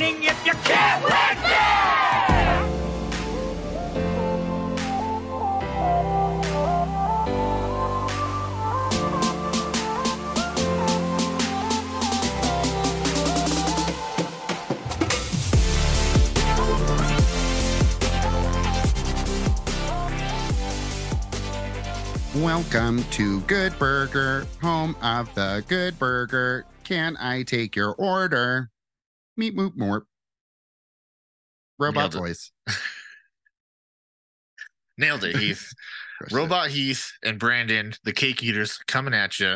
Winning if you can't win. Welcome to Good Burger, home of the Good Burger. Can I take your order? Meet moot morp. Robot Nailed it. voice. Nailed it, Heath. Robot Heath and Brandon, the cake eaters, coming at you.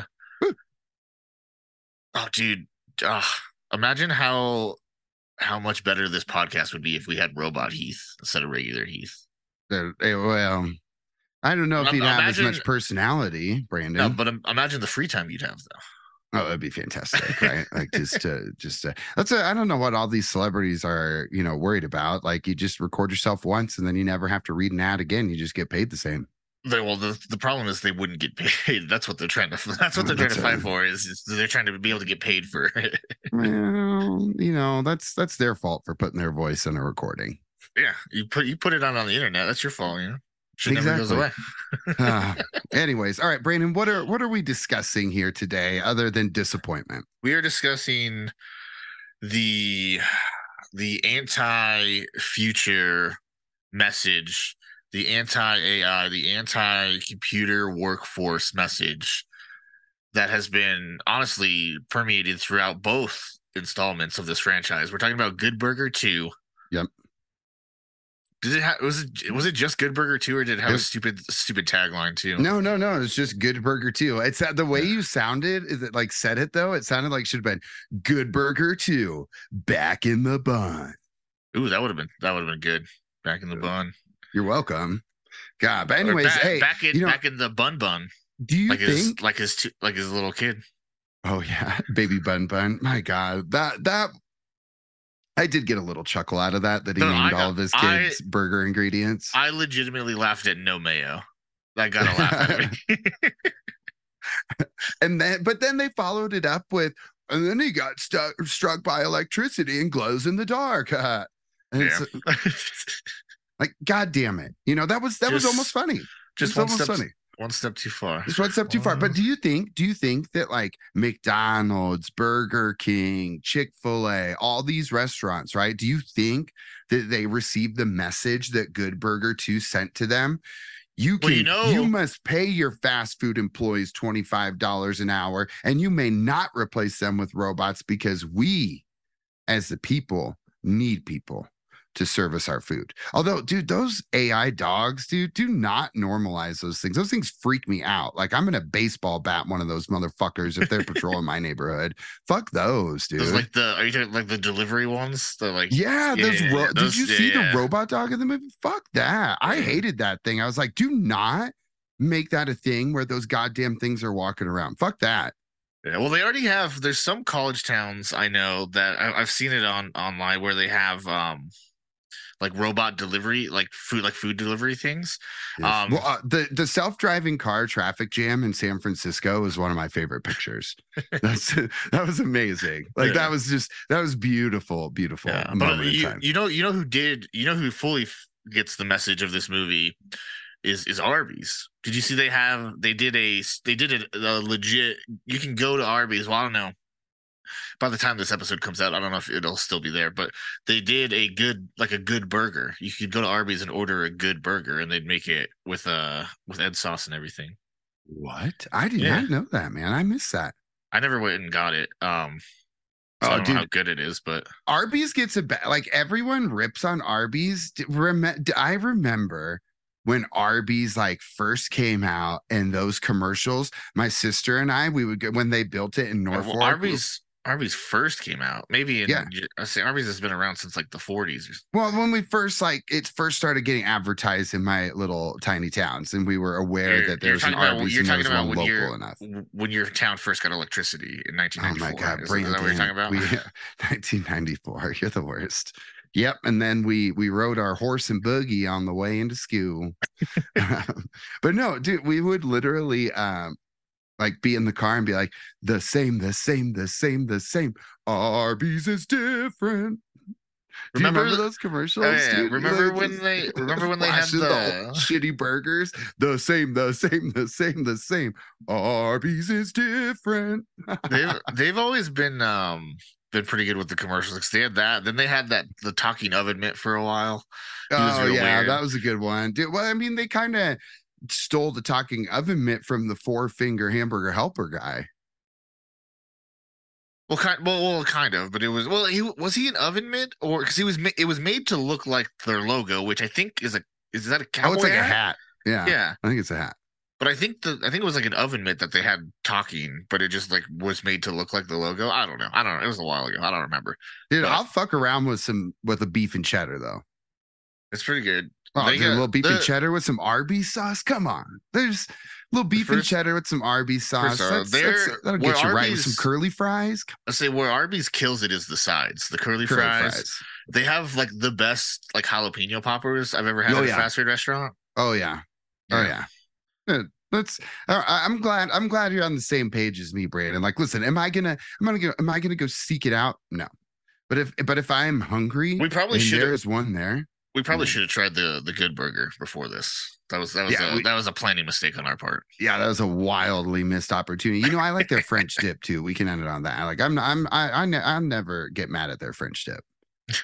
oh, dude. ah, imagine how how much better this podcast would be if we had Robot Heath instead of regular Heath. Eh, well, I don't know if he'd have as much personality, Brandon. No, but im- imagine the free time you'd have though. Oh, it'd be fantastic, right? like just to just to that's a, I don't know what all these celebrities are, you know, worried about. Like you just record yourself once and then you never have to read an ad again. You just get paid the same. They, well, the, the problem is they wouldn't get paid. That's what they're trying to. That's what Oh, they're trying to fight for. Is, is they're trying to be able to get paid for it. Well, you know, that's that's their fault for putting their voice in a recording. yeah, you put you put it on on the internet. That's your fault. You know, shit never goes away. Exactly. Ah, anyways, all right, Brandon, what are what are we discussing here today other than disappointment? we are discussing the the anti-future message the anti-ai the anti-computer workforce message that has been honestly permeated throughout both installments of this franchise we're talking about good burger 2 Yep. Did it have was it was it just good burger 2 or did it have a stupid stupid tagline too No, no, no. It's just Good Burger too. It's that the way you sounded. Is it like said it though? It sounded like it should have been Good Burger too. Back in the bun. ooh that would have been that would have been good back in the bun You're welcome. God, but anyways, back, hey, back in you know, back in the bun bun do you like his think? like his two, like his little kid. Oh yeah, baby bun bun. My God, that that. I did get a little chuckle out of that that he No, named got- all of his I- kids burger ingredients. I legitimately laughed at no mayo. That got a laugh out of me. and then but then they followed it up with and then he got stuck struck by electricity and glows in the dark uh, and Yeah. it's like god damn it you know that was that was almost funny Just one almost step, funny one step too far. just one step too far. But do you think do you think that like mcdonald's burger king chick-fil-a all these restaurants right do you think that they received the message that good burger 2 sent to them? You can Well, you know- you must pay your fast food employees $25 an hour and you may not replace them with robots because we as the people need people to service our food. Although, dude, those AI dogs, dude, do not normalize those things. Those things freak me out. Like I'm gonna baseball bat one of those motherfuckers if they're patrolling my neighborhood. Fuck those, dude. Those like the are you talking like the delivery ones? The like yeah, Yeah, those. ro- yeah, did you yeah, see yeah. the robot dog in the movie? Fuck that. I hated that thing. I was like, do not make that a thing where those goddamn things are walking around. Fuck that. Yeah, well, they already have. There's some college towns I know that I, I've seen it on online where they have um like robot delivery, like food, like food delivery things. Yes. Um, well, uh, the the self driving car traffic jam in San Francisco is one of my favorite pictures. That's that was amazing. Like Yeah. that was just that was beautiful, beautiful Yeah, but you, you know, you know who did, you know who fully f- gets the message of this movie is is Arby's. Did you see they have they did a they did a, a legit. You can go to Arby's. Well, I don't know. By the time this episode comes out, I don't know if it'll still be there, but they did a good like a good burger. You could go to Arby's and order a good burger, and they'd make it with uh with Ed sauce and everything. What? I did Yeah. not know that, man. I missed that. I never went and got it. Um, so Oh, I don't know how good it is, but Arby's gets a bad like everyone rips on Arby's. Rem- I remember when Arby's like first came out and those commercials. My sister and I, we would go when they built it in well, Norfolk. Arby's Arby's first came out. Maybe in Yeah. I say Arby's has been around since like the 40s. Well, when we first like it first started getting advertised in my little tiny towns, and we were aware You're- that you're there's an about- Arby's you're and there talking was about one when local enough. When your town first got electricity in 1994. Oh 1994. my god, is, is that what you're talking about? We, 1994. You're the worst. Yep, and then we we rode our horse and buggy on the way into school. Um, but no, dude, we would literally um like be in the car and be like the same, the same, the same, the same. Arby's is different. Do you Remember remember those commercials? Oh, yeah. dude? Remember Like, when they- remember when they had flashing the- shitty burgers? The same, the same, the same, the same. Arby's is different. they've they've always been um been pretty good with the commercials. 'cause they had that. Then they had that the talking oven mitt for a while. He Oh yeah, weird. that was a good one. Dude, well, I mean, they kind of stole the talking oven mitt from the four finger hamburger helper guy. Well, kind well, well, kind of, but it was well. He was he an oven mitt or because he was ma- it was made to look like their logo, which I think is a is that a cowboy oh, it's like a hat. Yeah, Yeah, I think it's a hat. but I think the I think it was like an oven mitt that they had talking, but it just like was made to look like the logo. I don't know. I don't know. It was a while ago. I don't remember. Dude, But- I'll fuck around with some with a beef and cheddar though. It's pretty good. Oh, dude, a little beef and cheddar with some Arby's sauce. Come on, there's a little beef and cheddar with some Arby's sauce. first That's- that's- that'll get you right with some curly fries. Let's say where Arby's kills it is the sides, the curly, Curly fries. fries. They have like the best like jalapeno poppers I've ever had Oh, at yeah. a fast food restaurant. Oh yeah. Oh yeah. Let's. Uh, I- I'm glad. I'm glad you're on the same page as me, Brandon. Like, listen, am I gonna? Am I gonna? Am I gonna go seek it out? No. But if but if I'm hungry, We probably should There's one there. We probably Mm. should have tried the the good burger before this. That was that was Yeah, a, we- that was a planning mistake on our part. Yeah, that was a wildly missed opportunity. You know, I like their French dip too. We can end it on that. Like, I'm. I'm. I. I ne- I'll never get mad at their French dip.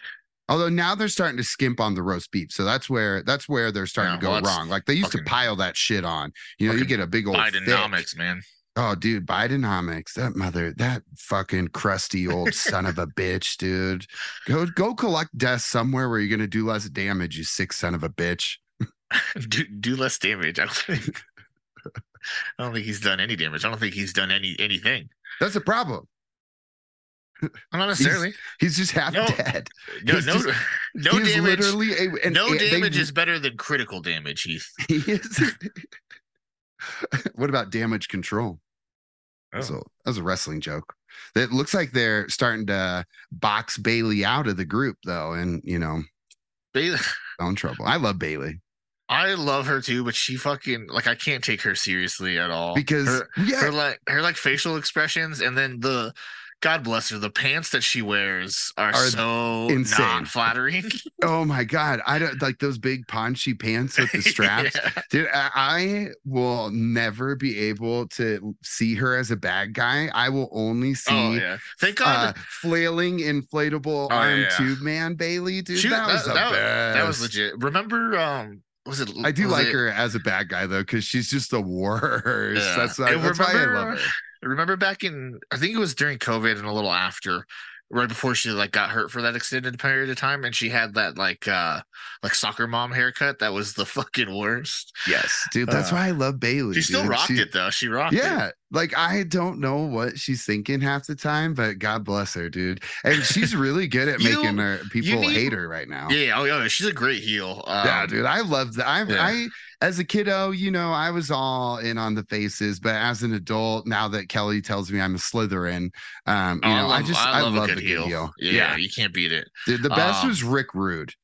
Although now they're starting to skimp on the roast beef, so that's where that's where they're starting Yeah, to go well, wrong. Like they used to pile that shit on. You know, you get a big old thick- Bidenomics, man. Oh, dude, Bidenomics, that mother, that fucking crusty old son of a bitch, dude. Go go collect dust somewhere where you're gonna do less damage, you sick son of a bitch. do do less damage. I don't think I don't think he's done any damage. I don't think he's done any anything. That's a problem. Not necessarily. He's just half No, dead. No, he's no, just- no damage. literally a, and no and they- damage is better than critical damage, Heath. he is. what about damage control? Oh. So that was a wrestling joke. It looks like they're starting to box Bayley out of the group, though, and you know, Bayley, in trouble. I love Bayley I love her too, but she fucking like I can't take her seriously at all because her, yeah, her like her like facial expressions and then the God bless her, the pants that she wears are, Are so insane. not flattering. Oh my god, I don't like those big paunchy pants with the straps. Yeah. Dude, I, I will never be able to see her as a bad guy. I will only see Oh yeah. Thank uh, God flailing inflatable Oh, arm yeah. tube man Bayley, dude. She- that, was the that, best. that was legit. Remember um was it I do was like it- her as a bad guy though, because she's just the worst. Yeah. That's, And that's why I love her. Remember back in I think it was during COVID and a little after, right before she like got hurt for that extended period of time, and she had that like uh like soccer mom haircut that was the fucking worst. Yes, dude. That's Uh, why I love Bayley. She still rocked She- it though. She rocked it. Yeah, like I don't know what she's thinking half the time, but God bless her, dude. And she's really good at You- making her people need- hate her right now. Yeah, oh yeah, she's a great heel. Um, yeah, dude. I love that. I, yeah. I, as a kiddo, you know, I was all in on the faces, but as an adult, now that Kelly tells me I'm a Slytherin, um, you Oh, know, I, just I love, a the good heel. Yeah, you can't beat it. Dude, the best Um, was Rick Rude.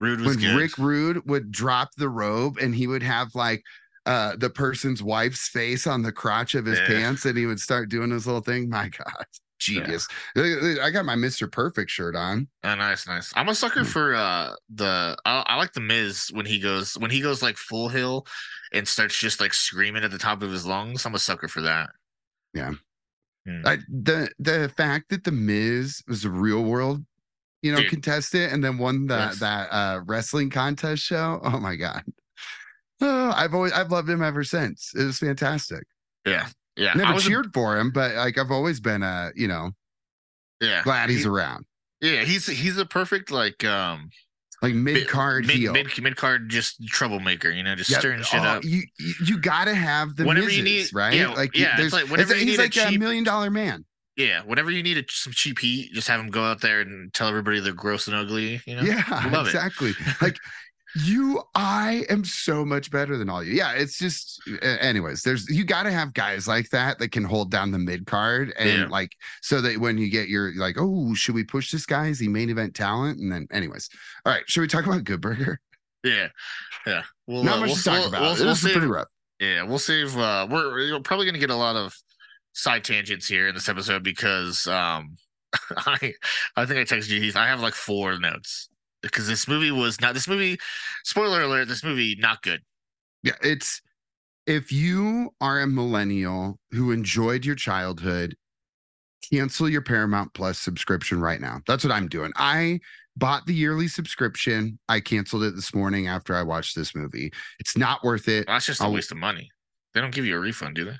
Rude was when good. Rick Rude would drop the robe and he would have like uh the person's wife's face on the crotch of his Yeah. pants and he would start doing his little thing. My God, genius. I got my Mr. Perfect shirt on. Oh, nice, nice. I'm a sucker Hmm. for uh the I, I like the Miz when he goes when he goes like full heel and starts just like screaming at the top of his lungs. I'm a sucker for that. Hmm. I, the the fact that the Miz was a real world, you know, Dude. contestant and then won that Yes. that uh wrestling contest show. Oh my god. Oh, I've always I've loved him ever since. It was fantastic. Yeah, yeah. Never was a- cheered for him, but like I've always been uh, you know, yeah, glad he's He- around. yeah. He's he's a perfect like um Like mid card mid heel. mid mid card just troublemaker. You know, just Yep. stirring shit Oh, up. You you, you got to have the Whenever Mizes, you need- right? yeah, like yeah, it's there's like whenever he's need a like a million dollar man. Yeah, whenever you need a, some cheap heat, just have him go out there and tell everybody they're gross and ugly. You know, Yeah, exactly. like you, I am so much better than all you. Yeah, it's just, anyways. There's you got to have guys like that that can hold down the mid card and Yeah. like so that when you get your like, oh, should we push this guy? Is he main event talent? And then, anyways, all right. Should we talk about Good Burger? yeah, yeah. We'll, Not uh, much we'll, to talk we'll, about. We'll, This we'll save, pretty rough. Yeah, we'll save. Uh, we're, we're probably going to get a lot of side tangents here in this episode because um, I I think I texted you Heath. I have like four notes because this movie was not. This movie, spoiler alert, this movie not good. Yeah, it's if you are a millennial who enjoyed your childhood, cancel your Paramount Plus subscription right now. That's what I'm doing. I bought the yearly subscription. I canceled it this morning after I watched this movie. It's not worth it. That's just a I'll- waste of money. They don't give you a refund, do they?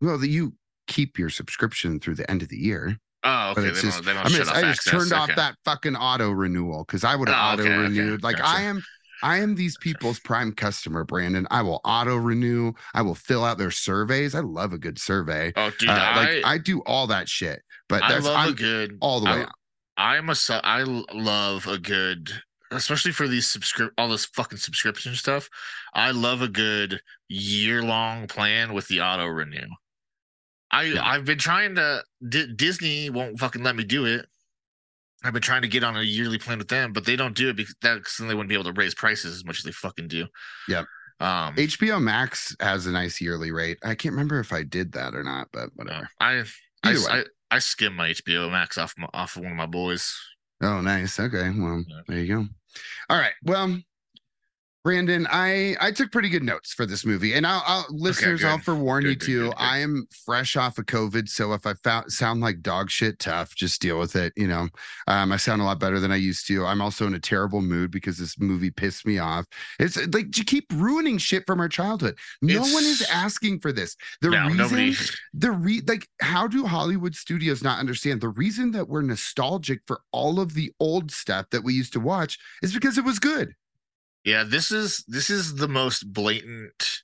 Well, that you keep your subscription through the end of the year. Oh, But okay. it's They just. They I mean, I just turned off that fucking auto renewal because I would have Oh, auto okay, okay. renewed. Like Gotcha. I am, I am these people's prime customer, Brandon. I will auto renew. I will fill out their surveys. I love a good survey. Oh, dude, Uh, I, like I do all that shit. But I that's love I'm a good all the way I, I'm a I love a good, especially for these subscrip all this fucking subscription stuff. I love a good year long plan with the auto renew. I Yeah. I've been trying to D- Disney won't fucking let me do it. I've been trying to get on a yearly plan with them, but they don't do it because that's then they wouldn't be able to raise prices as much as they fucking do. Yep. Um. HBO Max has a nice yearly rate. I can't remember if I did that or not, but whatever. I I, I I skim my HBO Max off my, off of one of my boys. Oh, nice. Okay. Well, Yeah. there you go. All right. Well, Brandon, I I took pretty good notes for this movie, and I'll, I'll listeners, I'll good. forewarn you Good, good, too. good. I am fresh off of COVID, so if I found, sound like dog shit, tough, just deal with it. You know, um, I sound a lot better than I used to. I'm also in a terrible mood because this movie pissed me off. It's like you keep ruining shit from our childhood. No one is asking for this. The no, reason nobody. the re like how do hollywood studios not understand the reason that we're nostalgic for all of the old stuff that we used to watch is because it was good Yeah, this is this is the most blatant,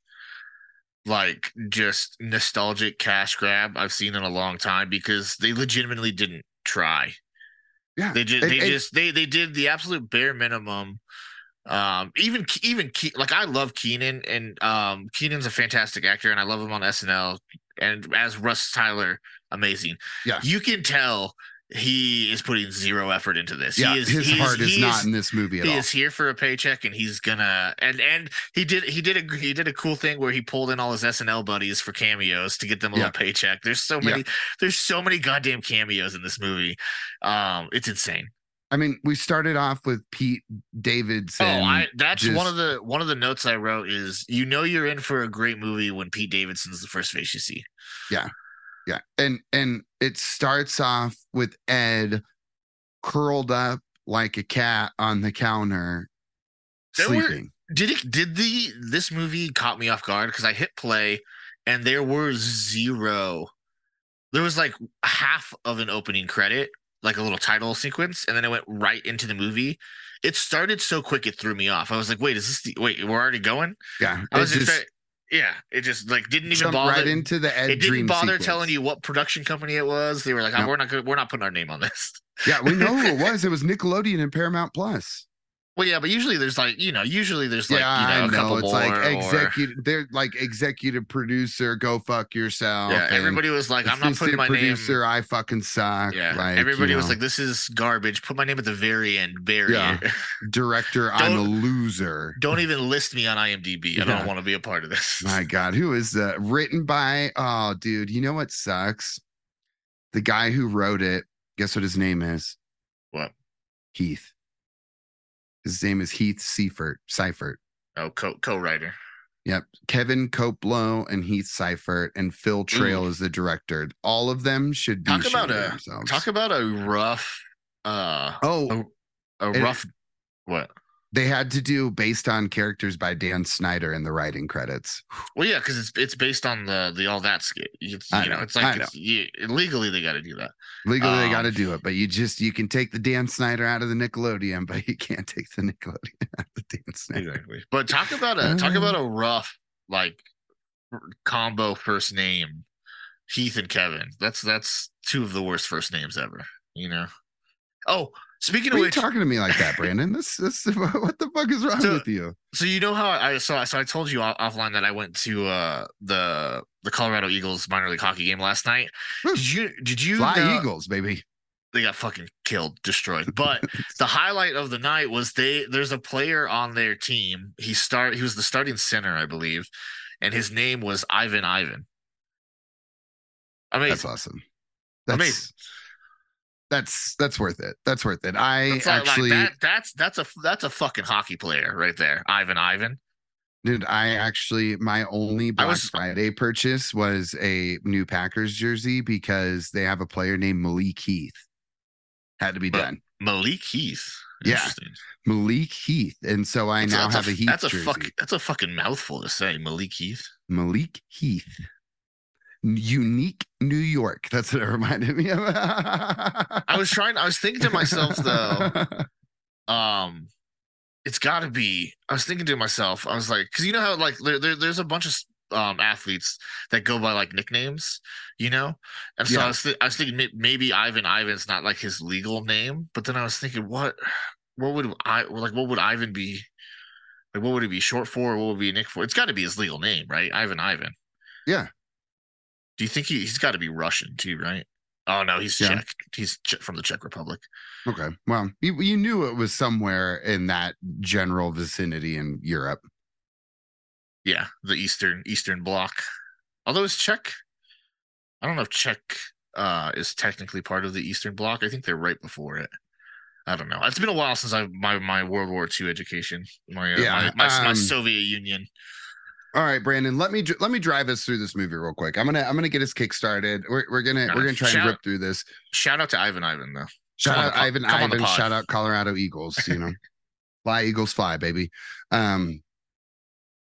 like just nostalgic cash grab I've seen in a long time because they legitimately didn't try. yeah They just And- they and- just they they did the absolute bare minimum. Um, even even Ke- like I love Kenan and um Kenan's a fantastic actor and I love him on SNL and as Russ Tyler, amazing. Yeah. you can tell he is putting zero effort into this. yeah he is, his he heart is, he not in this movie at he all is here for a paycheck and he's gonna and and he did he did a he did a cool thing where he pulled in all his SNL buddies for cameos to get them a Yeah. little paycheck. There's so Yeah. many there's so many goddamn cameos in this movie. Um it's insane. i mean we started off with pete davidson oh, I that's one of the one of the notes I wrote is you know you're in for a great movie when Pete Davidson's the first face you see. yeah and and it starts off with ed curled up like a cat on the counter There were- sleeping Did it did the this movie caught me off guard because I hit play and there were zero there was like half of an opening credit, like a little title sequence, and then it went right into the movie. It started so quick it threw me off. I was like, wait, is this the wait, we're already going? yeah I was just expect- yeah, it just like didn't even jumped bother right into the ed it didn't bother sequence. telling you what production company it was. They were like, oh, Nope. we're not good, we're not putting our name on this. Yeah, we know who it was. It was Nickelodeon and Paramount Plus. Well, yeah, but usually there's like, you know, usually there's like, yeah, you know, I a know. couple It's more. like or- executive. They're like executive producer. Go fuck yourself. yeah, everybody was like, I'm not putting my producer. name. I fucking suck. Yeah, like, everybody you was know, like, "This is garbage." Put my name at the very end. Bury Yeah. it. director. I'm a loser. Don't even list me on IMDb. I Yeah. don't want to be a part of this. My God, who is that? Written by? Oh, dude, you know what sucks? The guy who wrote it. Guess what his name is? What? Heath. His name is Heath Seifert. Seifert. Oh, co co-writer. Yep. Kevin Kopelow and Heath Seifert and Phil Traill is the director. All of them should be Talk about a themselves. talk about a rough uh oh, a it- rough what? They had to do based on characters by Dan Schneider in the writing credits. Well, yeah, because it's it's based on the the all that skit. It's, you know, know, it's like it's, yeah, legally they got to do that. Legally, they got to Um, do it, but you just you can take the Dan Schneider out of the Nickelodeon, but you can't take the Nickelodeon out of the Dan Schneider. Exactly. But talk about a talk about a rough like combo first name, Heath and Kevin. That's that's two of the worst first names ever. You know. Oh, speaking Why of are you which, talking to me like that, Brandon? This, this, what the fuck is wrong So- with you? so you know how I so so I told you offline that I went to uh the the Colorado Eagles minor league hockey game last night. Did you did you Fly know- Eagles, baby. they got fucking killed, destroyed. But the highlight of the night was they there's a player on their team. He start he was the starting center, I believe, and his name was Ivan Ivan. I mean, That's awesome. That's Amazing. That's that's worth it. That's worth it. I it's like, like actually that that's that's a that's a fucking hockey player right there, Ivan Ivan. Dude, I actually my only Black was- Friday purchase was a new Packers jersey because they have a player named Malik Heath. Had to be done. Malik Heath. Yeah, Malik Heath. And so I That's now that's have a, Heath that's a jersey. fuck that's a fucking mouthful to say, Malik Heath. Malik Heath. Unique New York. That's what it reminded me of. I was trying I was thinking to myself though, um it's got to be i was thinking to myself i was like because you know how like there, there, there's a bunch of um athletes that go by like nicknames you know and so i Yeah. was, th- I was thinking maybe ivan ivan's not like his legal name but then i was thinking what what would i like what would ivan be like what would it be short for what would it be nick for it's got to be his legal name right ivan ivan Yeah. Do you think he, he's got to be russian too right oh no he's Yeah. czech he's from the czech republic Okay. Well, you, you knew it was somewhere in that general vicinity in Europe. Yeah, the Eastern Eastern Bloc. Although it's Czech, I don't know if Czech uh, is technically part of the Eastern Bloc. I think they're right before it. I don't know. It's been a while since I my my World War II education, my uh, Yeah, my, my, my um, Soviet Union. All right, Brandon. Let me let me drive us through this movie real quick. I'm gonna I'm gonna get us kick started. We're, we're gonna we're gonna try and Shout- rip through this. Shout out to Ivan Ivan though. Shout out the Ivan come on the Ivan. Shout out Colorado Eagles. You know, fly Eagles fly, baby. Um.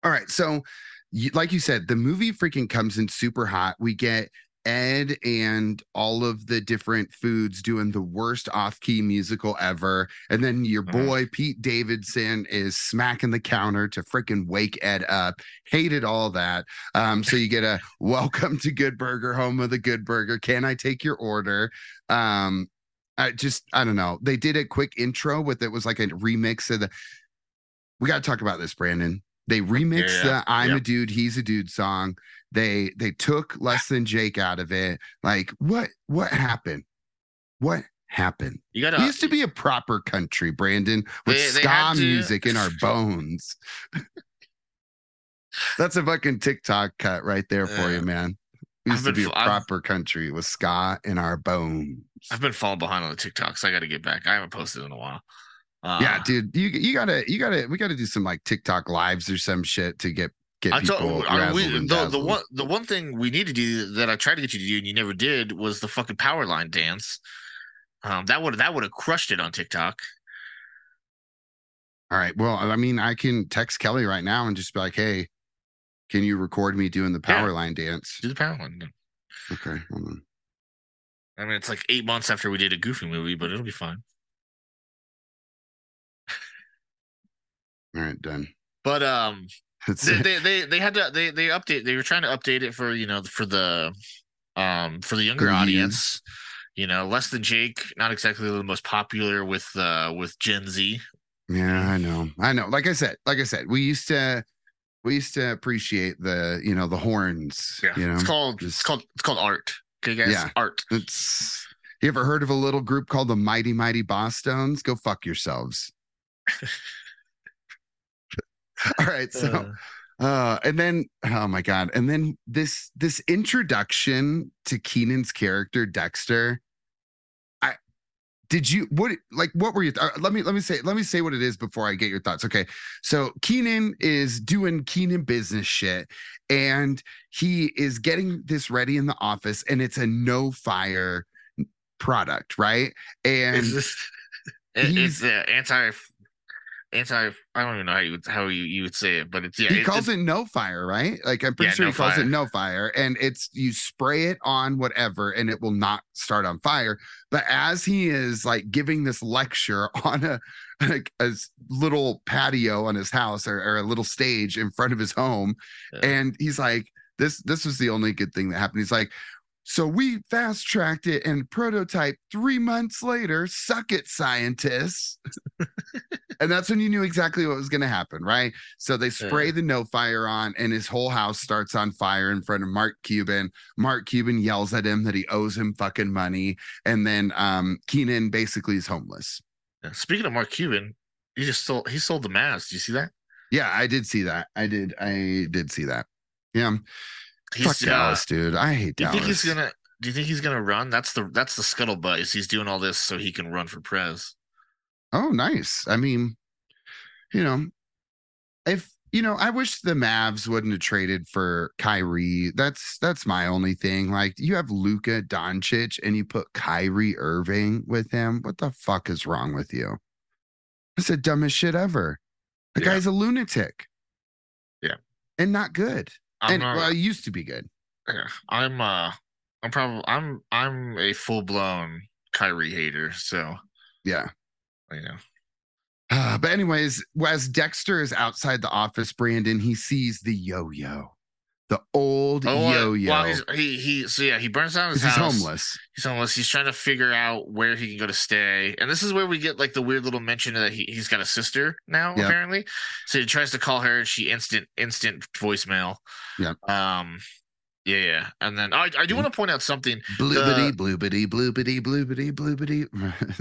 All right, so like you said, the movie freaking comes in super hot. We get Ed and all of the different foods doing the worst off-key musical ever, and then your Mhm. boy Pete Davidson is smacking the counter to freaking wake Ed up. Hated all that. Um, so you get a welcome to Good Burger, home of the Good Burger. Can I take your order? Um, I just I don't know. They did a quick intro with it was like a remix of the. We got to talk about this, Brandon. They remixed yeah. the "I'm a Dude, He's a Dude" song. They they took less than Jake out of it. Like what what happened? What happened? You gotta. We used to be a proper country, Brandon, with They- they ska to- music in our bones. That's a fucking TikTok cut right there for you, man. We used to be a f- I've- proper country with ska in our bones. I've been falling behind on the TikToks. I got to get back. I haven't posted in a while. Uh, yeah, dude, you you gotta you gotta we gotta do some like TikTok lives or some shit to get get I people razzled we, the, the one the one thing we need to do that I tried to get you to do and you never did was the fucking power line dance. Um, that would that would have crushed it on TikTok. All right. Well, I mean, I can text Kelly right now and just be like, "Hey, can you record me doing the Yeah. power line dance?" Do the power line. Okay, hold on. I mean, it's like eight months after we did a Goofy movie, but it'll be fine. All right, done. But um, they, they they they had to they they update. They were trying to update it for you know for the um for the younger the audience. You know, less than Jake, not exactly the most popular with uh with Gen Z. Yeah, I know. I know. Like I said, like I said, we used to we used to appreciate the, you know, the horns. Yeah, You know, it's called it's called it's called art. Okay, guys, Yeah. art. it's you ever heard of a little group called the Mighty Mighty Bosstones? Go fuck yourselves. All right, so Uh, uh and then oh my god, and then this this introduction to Kenan's character Dexter. I did you what like what were you, uh, let me let me say let me say what it is before I get your thoughts. Okay. So Kenan is doing Kenan business shit and he is getting this ready in the office and it's a no fire product, right? And it, he's- it's uh, anti anti I don't even know how you would how you, you would say it, but it's yeah, he it- calls it's- it no fire, right? Like I'm pretty Yeah, sure no he calls fire. it no fire, and it's you spray it on whatever, and it will not start on fire. But as he is like giving this lecture on a like a little patio on his house or, or a little stage in front of his home, Yeah. and he's like, "This this was the only good thing that happened." He's like. So we fast tracked it and prototype three months later. Suck it, scientists. and that's when you knew exactly what was going to happen, right? So they spray Yeah. the no fire on, and his whole house starts on fire in front of Mark Cuban. Mark Cuban yells at him that he owes him fucking money, and then um, Kenan basically is homeless. Yeah. Speaking of Mark Cuban, he just sold he sold the Mavs. Do you see that? Yeah, I did see that. I did. I did see that. Yeah, He's, fuck uh, Dallas, dude. I hate Do you think he's gonna? Do you think he's gonna run? That's the that's the scuttlebutt. Is he's doing all this so he can run for prez? Oh, nice. I mean, you know, if you know, I wish the Mavs wouldn't have traded for Kyrie. That's that's my only thing. Like, you have Luka Doncic and you put Kyrie Irving with him. What the fuck is wrong with you? It's the dumbest shit ever. The Yeah. guy's a lunatic. Yeah. and not good. I'm and not- well, he used to be good. yeah, I'm uh I'm probably I'm I'm a full blown Kyrie hater. So Yeah. You know, Uh, but anyways, as Dexter is outside the office, Brandon, he sees the yo-yo, the old oh, yo-yo. well, he's, he he so yeah he burns down his house. he's homeless. He's homeless. He's trying to figure out where he can go to stay. And this is where we get like the weird little mention that he, he's got a sister now, Yep. apparently. So he tries to call her. She instant, instant voicemail. Yep. Um, yeah, yeah. And then I, I do want to point out something. Bloobity, bloobity, bloobity, bloobity, bloobity.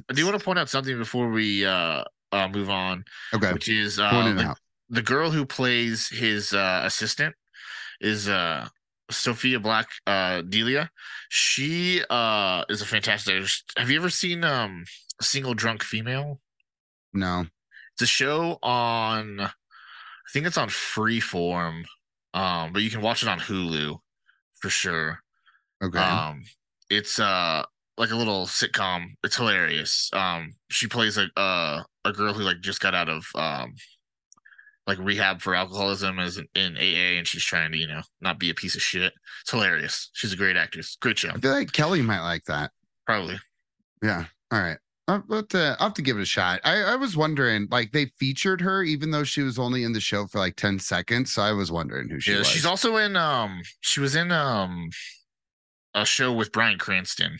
I do want to point out something before we uh, uh move on, okay, which is uh, the, the girl who plays his uh, assistant is uh Sofia Black uh D'Elia. She uh is a fantastic. Have you ever seen um Single Drunk Female? No, It's a show on I think it's on Freeform. Um, but you can watch it on Hulu for sure. okay, Um it's uh like a little sitcom. It's hilarious. Um she plays a uh, a girl who like just got out of um like rehab for alcoholism as in, in AA and she's trying to, you know, not be a piece of shit. It's hilarious. She's a great actress. Great show. I feel like Kelly might like that. Probably. Yeah, all right. I'll, but, uh, I'll have to give it a shot. I, I was wondering, like, they featured her even though she was only in the show for like 10 seconds. So I was wondering who she yeah, was. she's also in um she was in um a show with Bryan Cranston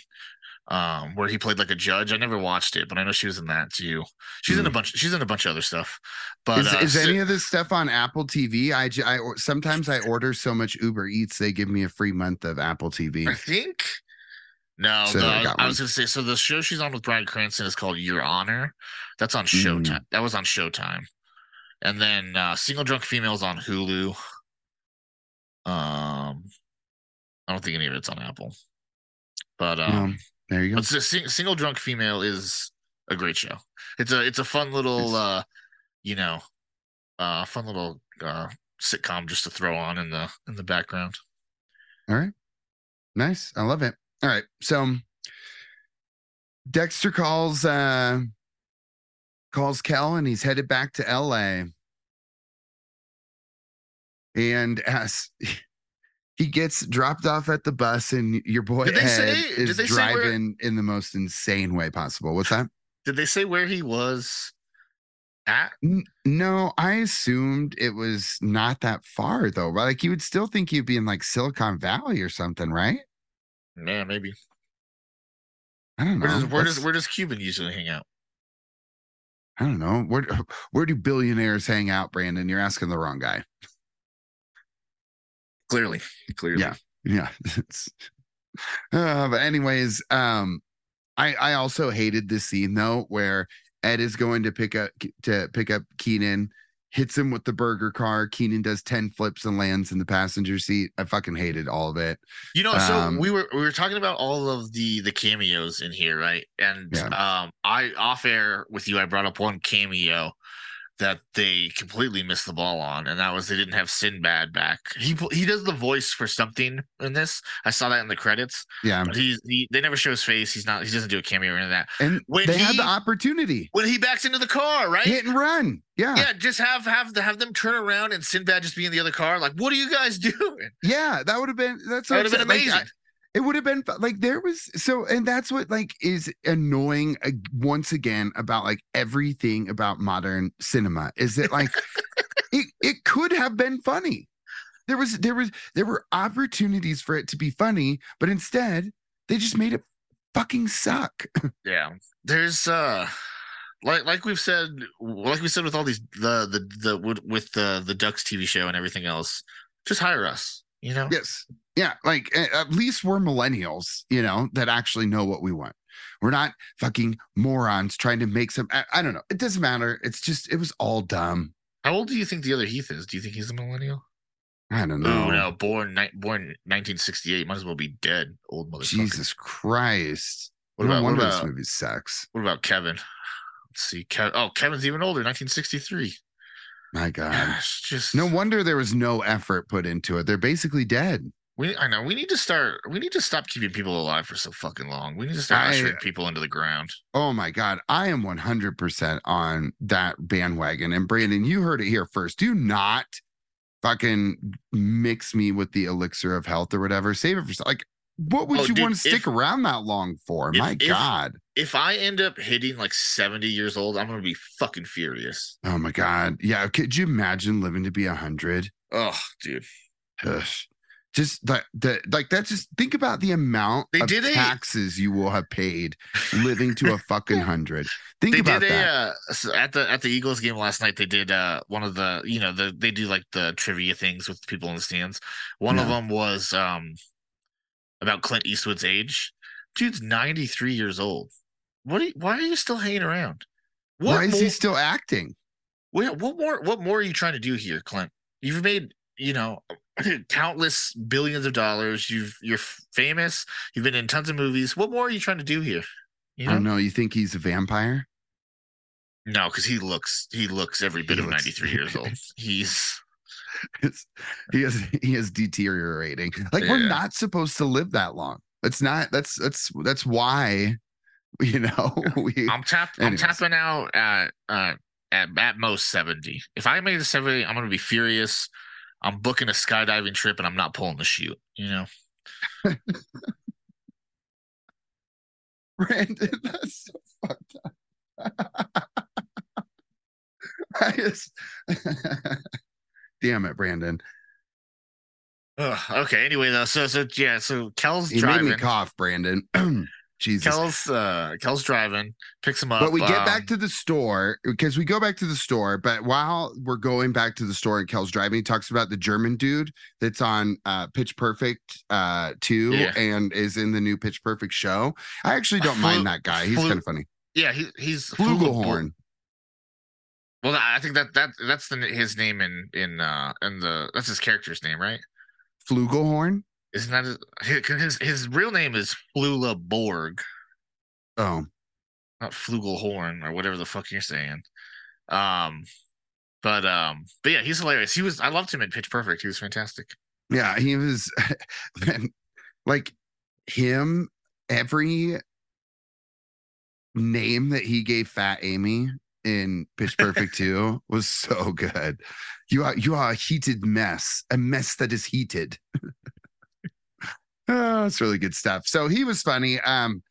um where he played like a judge. I never watched it, but I know she was in that too. She's in a bunch she's in a bunch of other stuff. But is, uh, is si- any of this stuff on Apple TV? I I, sometimes I order so much Uber Eats they give me a free month of Apple TV. I think no, So no, I I, got I one. was gonna say so the show she's on with Bryan Cranston is called Your Honor. That's on Showtime. Mm. That was on Showtime. And then uh Single Drunk Females on Hulu. Um I don't think any of it's on Apple. But um Um, there you go. But sing, single drunk female is a great show. It's a it's a fun little uh you know uh fun little uh sitcom just to throw on in the in the background. All right. Nice. I love it. All right. So Dexter calls uh calls Kel and he's headed back to LA. And as he gets dropped off at the bus and your boy Did they Ed say- did is say where- driving in the most insane way possible. What's that? Did they say where he was at? No, I assumed it was not that far though. But like you would still think you'd be in like Silicon Valley or something, right? Yeah, maybe. I don't know. Where does where does where does Cuban usually hang out? I don't know. Where where do billionaires hang out, Brandon? You're asking the wrong guy. Clearly, clearly. Yeah. Yeah. It's, uh, but anyways, um, I I also hated this scene though, where Ed is going to pick up to pick up Kenan hits him with the burger car. Kenan does 10 flips and lands in the passenger seat. I fucking hated all of it. You know, so Um, we were we were talking about all of the the cameos in here, right? And Yeah. um I off air with you, I brought up one cameo that they completely missed the ball on, and that was they didn't have Sinbad back. He he does the voice for something in this. I saw that in the credits, Yeah. but he's he they never show his face. He's not he doesn't do a cameo or any of that. And When they had the opportunity. When he backs into the car, right? Hit and run. Yeah. yeah, just have have the, have them turn around and Sinbad just be in the other car. Like, what are you guys doing? Yeah. That would have been that's That would have been saying. Like, amazing. I- it would have been like there was so and that's what like is annoying uh, once again about like everything about modern cinema is that like it it could have been funny there was there was there were opportunities for it to be funny but instead they just made it fucking suck Yeah, there's uh, like like we've said, like we said with all these the the the with, with the the Ducks TV show and everything else, just hire us. You know, yes yeah like at least we're millennials you know that actually know what we want we're not fucking morons trying to make some I, I don't know it doesn't matter it's just it was all dumb how old do you think the other Heath is? Do you think he's a millennial? I don't No, know. no, born ni- born 1968, might as well be dead, old motherfucker. Jesus Christ. What no about what about movie sucks. what about Kevin? Let's see, Kev- oh, Kevin's even older, 1963. My God. Gosh, just No wonder there was no effort put into it. They're basically dead. We I know we need to start. We need to stop keeping people alive for so fucking long. We need to start ushering people into the ground. Oh my God. I am 100% on that bandwagon. And Brandon, you heard it here first. Do not fucking mix me with the elixir of health or whatever. Save it for like, what would Oh, you dude, want to stick if- around that long for? if- my if- God. If I end up hitting like seventy years old, I'm gonna be fucking furious. Oh my God. Yeah. Could you imagine living to be 100? Oh, dude. Just like the like that. Just think about the amount They of did a- taxes you will have paid living to a fucking hundred. Think They about did a that. uh, at the at the Eagles game last night. They did uh one of the you know the they do like the trivia things with people in the stands. One of them was um about Clint Eastwood's age. Dude's 93 years old. What? Are you, why are you still hanging around? What Why is more- he still acting? What, what more? What more are you trying to do here, Clint? You've made you know countless billions of dollars. You've you're famous. You've been in tons of movies. What more are you trying to do here? You I don't know, know. You think he's a vampire? no, because he looks he looks every bit He of looks- 93 years old. He's he is he is deteriorating. Like we're not supposed to live that long. It's not. That's that's that's why. You know we. I'm tap I'm tapping out at uh at at most 70. If I make it 70, I'm gonna be furious. I'm booking a skydiving trip and I'm not pulling the chute. You know. Brandon, that's so fucked up. I just. Damn it, Brandon. Ugh, okay. Anyway, though, so so yeah, so Kel's You driving. made me cough, Brandon. Jesus. Kel's uh Kel's driving, picks him up. but we get um, back to the store because we go back to the store. But while we're going back to the store and Kel's driving, he talks about the German dude that's on uh, Pitch Perfect uh, 2 Yeah. and is in the new Pitch Perfect show. I actually don't mind that guy. He's kind of funny. yeah, he, he's Flugelhorn. Well, I think that that that's the his name in in uh in the that's his character's name, right? Flugelhorn? Isn't that his his, his real name is Flula Borg, Oh, not Flugelhorn or whatever the fuck you're saying. Um, but um, but yeah, he's hilarious. He was I loved him in Pitch Perfect. He was fantastic. yeah. He was like him, every name that he gave Fat Amy in Pitch Perfect 2 was so good. You are you are a heated mess, a mess that is heated. oh, it's really good stuff. So he was funny. Um,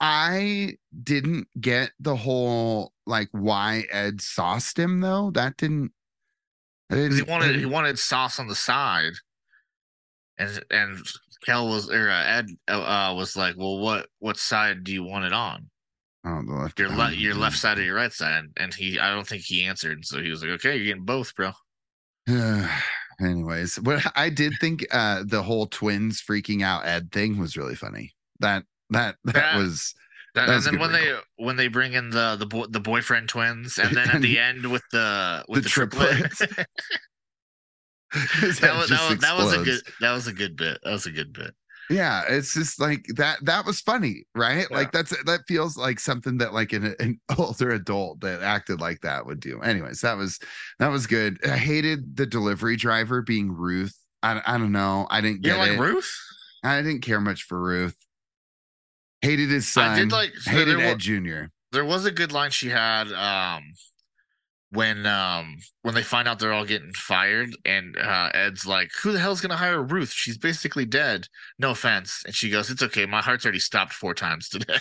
I didn't get the whole like why Ed sauced him though. That didn't. Didn't he wanted he wanted sauce on the side, and and Kel was or uh, Ed uh, uh, was like, well, what what side do you want it on? Oh, the left. Your left your left side or your right side? And he I don't think he answered, so he was like, okay, you're getting both, bro. Anyways, what I did think uh the whole twins freaking out Ed thing was really funny. That that that That- was And, That was a then when they when they bring in the the boy, the boyfriend twins, and then at the end with the with The the, triplet, triplets. That was that was, that was a good that was a good bit. That was a good bit. Yeah, it's just like that. That was funny, right? Yeah. Like that's that feels like something that like an, an older adult that acted like that would do. Anyways, that was that was good. I hated the delivery driver being Ruth. I, I don't know. I didn't You get like it. Ruth. I didn't care much for Ruth. Hated his son. I did like- so hated there Ed Jr. There was a good line she had um when um when they find out they're all getting fired and uh Ed's like, Who the hell's gonna hire Ruth? She's basically dead. No offense. And she goes, It's okay, my heart's already stopped four times today.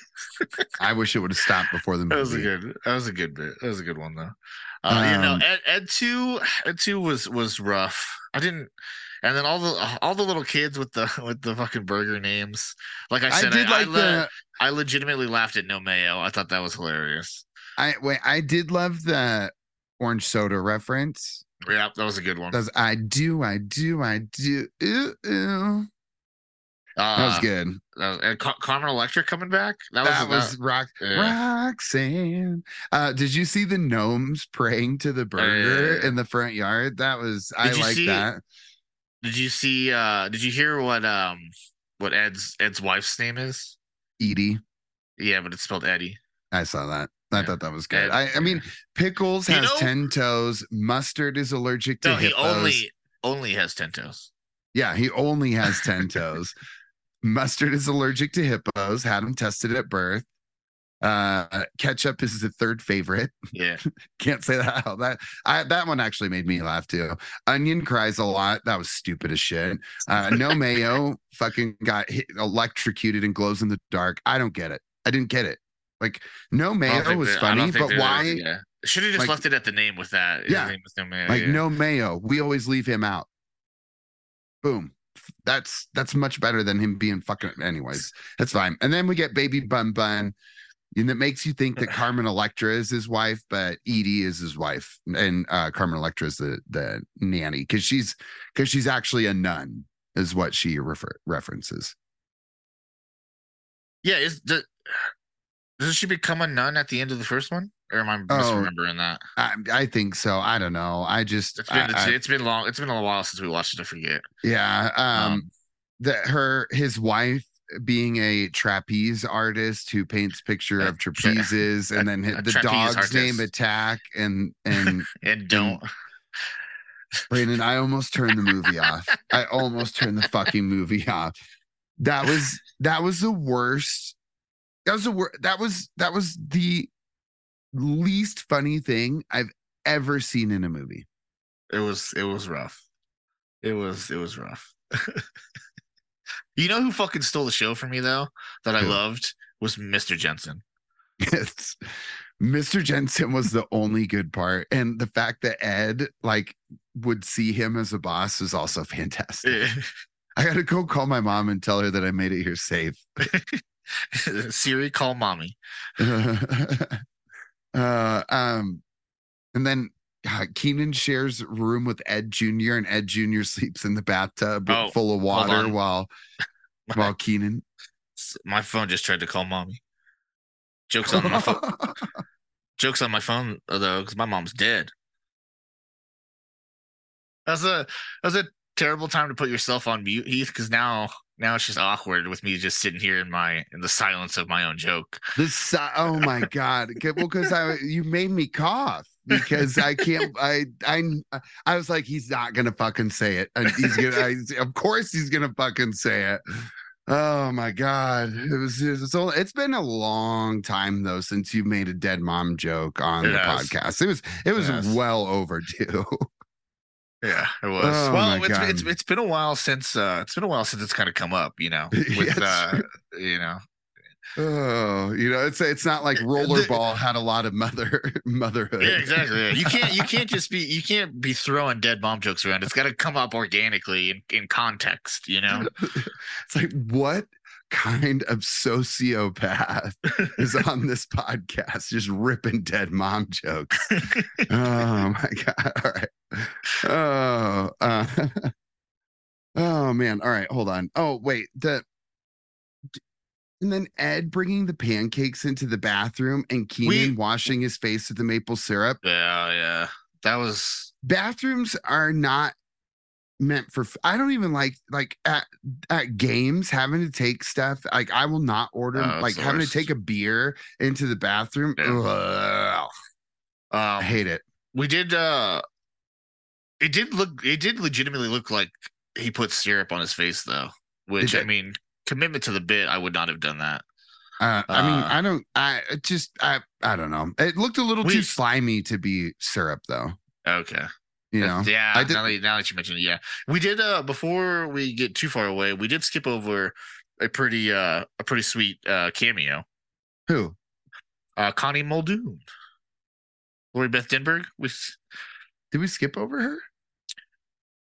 I wish it would have stopped before the movie. that was a good that was a good bit. That was a good one though. Uh you know, Um, Ed Ed two Ed two was was rough. I didn't and then all the all the little kids with the with the fucking burger names. Like I said I did I, like I, the. I legitimately laughed at no mayo. I thought that was hilarious. I wait. I did love the orange soda reference. Yeah, that was a good one. Because I do, I do, I do. Ooh, ooh. That was Uh, good. That was, and Car- Carmen Electra coming back. That was That was rock, yeah. Roxanne. Uh, did you see the gnomes praying to the burger yeah, yeah. in the front yard? That was I Did you like that. Did you see? uh Did you hear what um what Ed's Ed's wife's name is? Edie, Yeah, but it's spelled Eddie. I saw that. I thought that was good. I, I mean, pickles You has know- ten toes. Mustard is allergic to No, he hippos. only only has ten toes. Yeah, he only has 10 toes. Mustard is allergic to hippos, had him tested at birth. Uh ketchup is the third favorite. Yeah, Can't say that out. That I that one actually made me laugh too. Onion cries a lot. That was stupid as shit. Uh no mayo fucking got hit, electrocuted and glows in the dark. I don't get it. I didn't get it. Like no mayo was funny, but why Yeah, should have just like- left it at the name with that. Yeah. no mayo. like yeah. no mayo we always leave him out boom that's that's much better than him being fucking anyways that's fine and then we get baby bun bun and it makes you think that carmen electra is his wife but edie is his wife and uh carmen electra is the the nanny because she's because she's actually a nun is what she refer references Yeah, is the does she become a nun at the end of the first one, or am I Oh. misremembering that? i i think so i don't know i just It's been I- it's, I- it's been long. It's been a while since we watched it. I forget. Yeah. Um, Um, that her his wife being a trapeze artist who paints picture A of tra- trapezes and then hit a the dog's artist. name attack and and And don't. Brandon, I almost turned the movie off. I almost turned the fucking movie off. That was that was the worst. That was the wor- that was that was the least funny thing I've ever seen in a movie. It was it was rough. It was it was rough. you know who fucking stole the show from me though? That I loved was Mr. Jensen. It's Mr. Jensen was the only good part. And the fact that Ed like would see him as a boss is also fantastic. I gotta go call my mom and tell her that I made it here safe. Siri, call mommy. uh um and then uh, Kenan shares room with Ed Jr. and Ed Jr. sleeps in the bathtub Oh, full of water while while Kenan My phone just tried to call mommy. Jokes on my phone. Jokes on my phone though, because my mom's dead. That's a that's a terrible time to put yourself on mute, Heath, because now now it's just awkward with me just sitting here in my in the silence of my own joke. This si- oh my god! Well, because I you made me cough because I can't. I I I was like, he's not gonna fucking say it, and he's gonna. I, of course, he's gonna fucking say it. Oh my god! It was. It's, only, it's been a long time though since you made a dead mom joke on It the has. podcast. It was. It was has. well overdue. Yeah, it was. Oh, well, my it's, God. it's it's been a while since uh it's been a while since it's kind of come up, you know, with Yes. uh you know. oh, you know, it's it's not like rollerball had a lot of mother motherhood. Yeah, exactly. yeah. You can't you can't just be you can't be throwing dead mom jokes around. It's got to come up organically in, in context, you know. It's like, what kind of sociopath is on this podcast just ripping dead mom jokes? oh my god! All right. Oh, uh, oh man. All right. Hold on. Oh wait. The And then Ed bringing the pancakes into the bathroom and Kenan We- washing his face with the maple syrup. Yeah, yeah. That was Bathrooms are not meant for. I don't even like like at at games having to take stuff. Like I will not order it's like having worst. to take a beer into the bathroom. Yeah. Ugh, I um hate it. we did uh it did look it did legitimately look like he put syrup on his face though. Which I mean, commitment to the bit, I would not have done that. Uh, I mean, Uh, I don't. I just. I. I don't know. It looked a little We- too slimy to be syrup, though. Okay. You know. yeah. I did- now, that, now that you mentioned it, yeah, we did. Uh, before we get too far away, we did skip over a pretty, uh, a pretty sweet uh cameo. Who? Uh, Connie Muldoon, Lori Beth Denberg. We, Did we skip over her?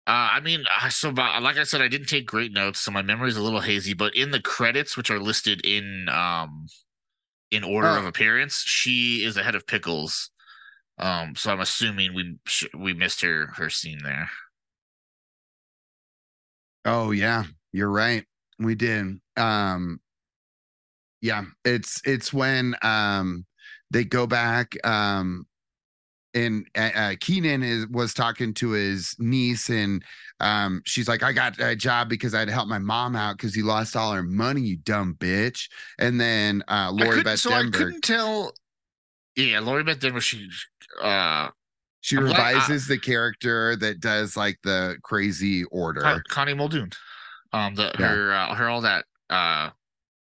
uh, I mean, I so about, like I said, I didn't take great notes, so my memory is a little hazy. But in the credits, which are listed in um in order Oh. of appearance, she is ahead of Pickles. Um, so I'm assuming we sh- we missed her her scene there. Oh yeah, you're right. We did. Um yeah, it's it's when um they go back um and uh, uh, Kenan is was talking to his niece and um she's like I got a job because I had to help my mom out because he lost all her money you dumb bitch and then uh couldn't- Beth so I couldn't tell. Yeah, Lori Beth Denberg. She uh she I'm glad- I- revises the character that does like the crazy order Con- Connie Muldoon. Um, the Yeah. her uh, her all that uh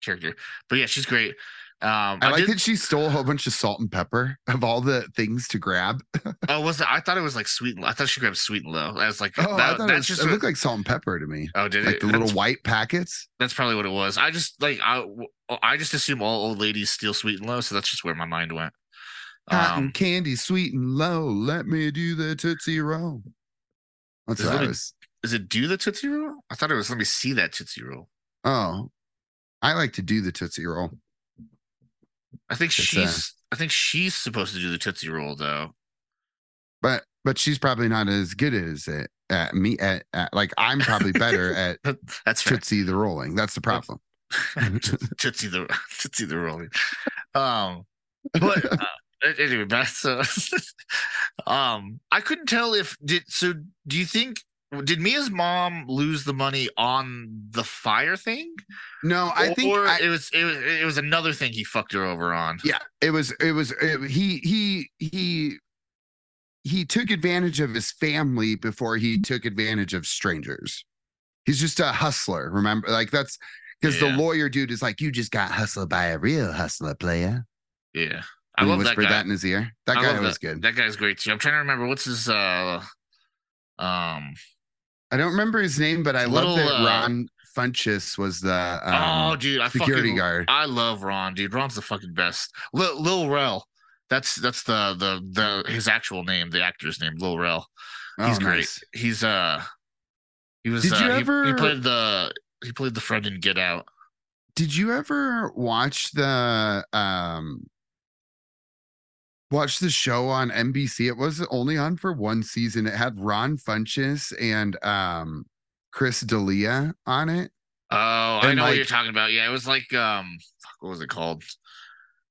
character, but yeah, she's great. Um, I, like did, that she stole a whole bunch of salt and pepper of all the things to grab. Oh, was it? I thought it was like sweet. and- I thought she grabbed sweet and low. I was like, Oh, I that, thought it, that's was, just it looked like salt and pepper to me. oh, did it? Like it? the little That's- white packets. That's probably what it was. I just like I I just assume all old ladies steal sweet and low, so that's just where my mind went. Cotton Um, candy, sweet and low. Let me do the Tootsie Roll. That's Is what I it- was. is it do the tootsie roll? I thought it was. Let me see that tootsie roll. Oh, I like to do the Tootsie Roll. I think It's, uh, she's. I think she's supposed to do the tootsie roll though. But but she's probably not as good as it at me at, at like I'm probably better at That's fair. Tootsie the rolling. That's the problem. Tootsie the Tootsie the rolling. Um, but uh, anyway, back to um, I couldn't tell if did so. Do you think did Mia's mom lose the money on the fire thing? No, I think or I, it was it was it was another thing he fucked her over on. yeah, it was it was it, he he he he took advantage of his family before he took advantage of strangers. He's just a hustler, remember? Like that's because Yeah. the lawyer dude is like, you just got hustled by a real hustler player. Yeah, I love that whispered guy. that in his ear. That guy was that. good. That guy's great too. I'm trying to remember what's his uh um I don't remember his name, but I love Little, that uh, Ron Funches was the oh um, dude I security fucking, guard. I love Ron dude Ron's the fucking best Lil, Lil Rel that's that's the the the his actual name the actor's name Lil Rel Oh, he's great nice. he's uh he was Did uh, you he- he, played the he played the friend in Get Out Did you ever watch the um watch the show on NBC? It was only on for one season. It had Ron Funches and um Chris D'Elia on it. oh I And, know what you're talking about yeah it was like um what was it called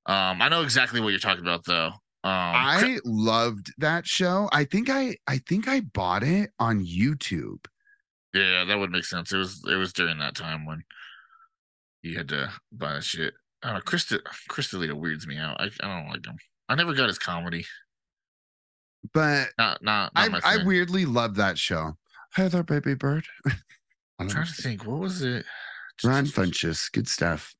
um I know exactly what you're talking about though um I loved that show. I think I I think I bought it on YouTube. Yeah, that would make sense. It was it was during that time when you had to buy that shit. I don't know. Chris Chris D'Elia weirds me out. I, I don't like him. I never got his comedy. But Not not, not I I weirdly love that show. Hey there, baby bird. I'm trying to think. What was it? Ron Funches, good stuff.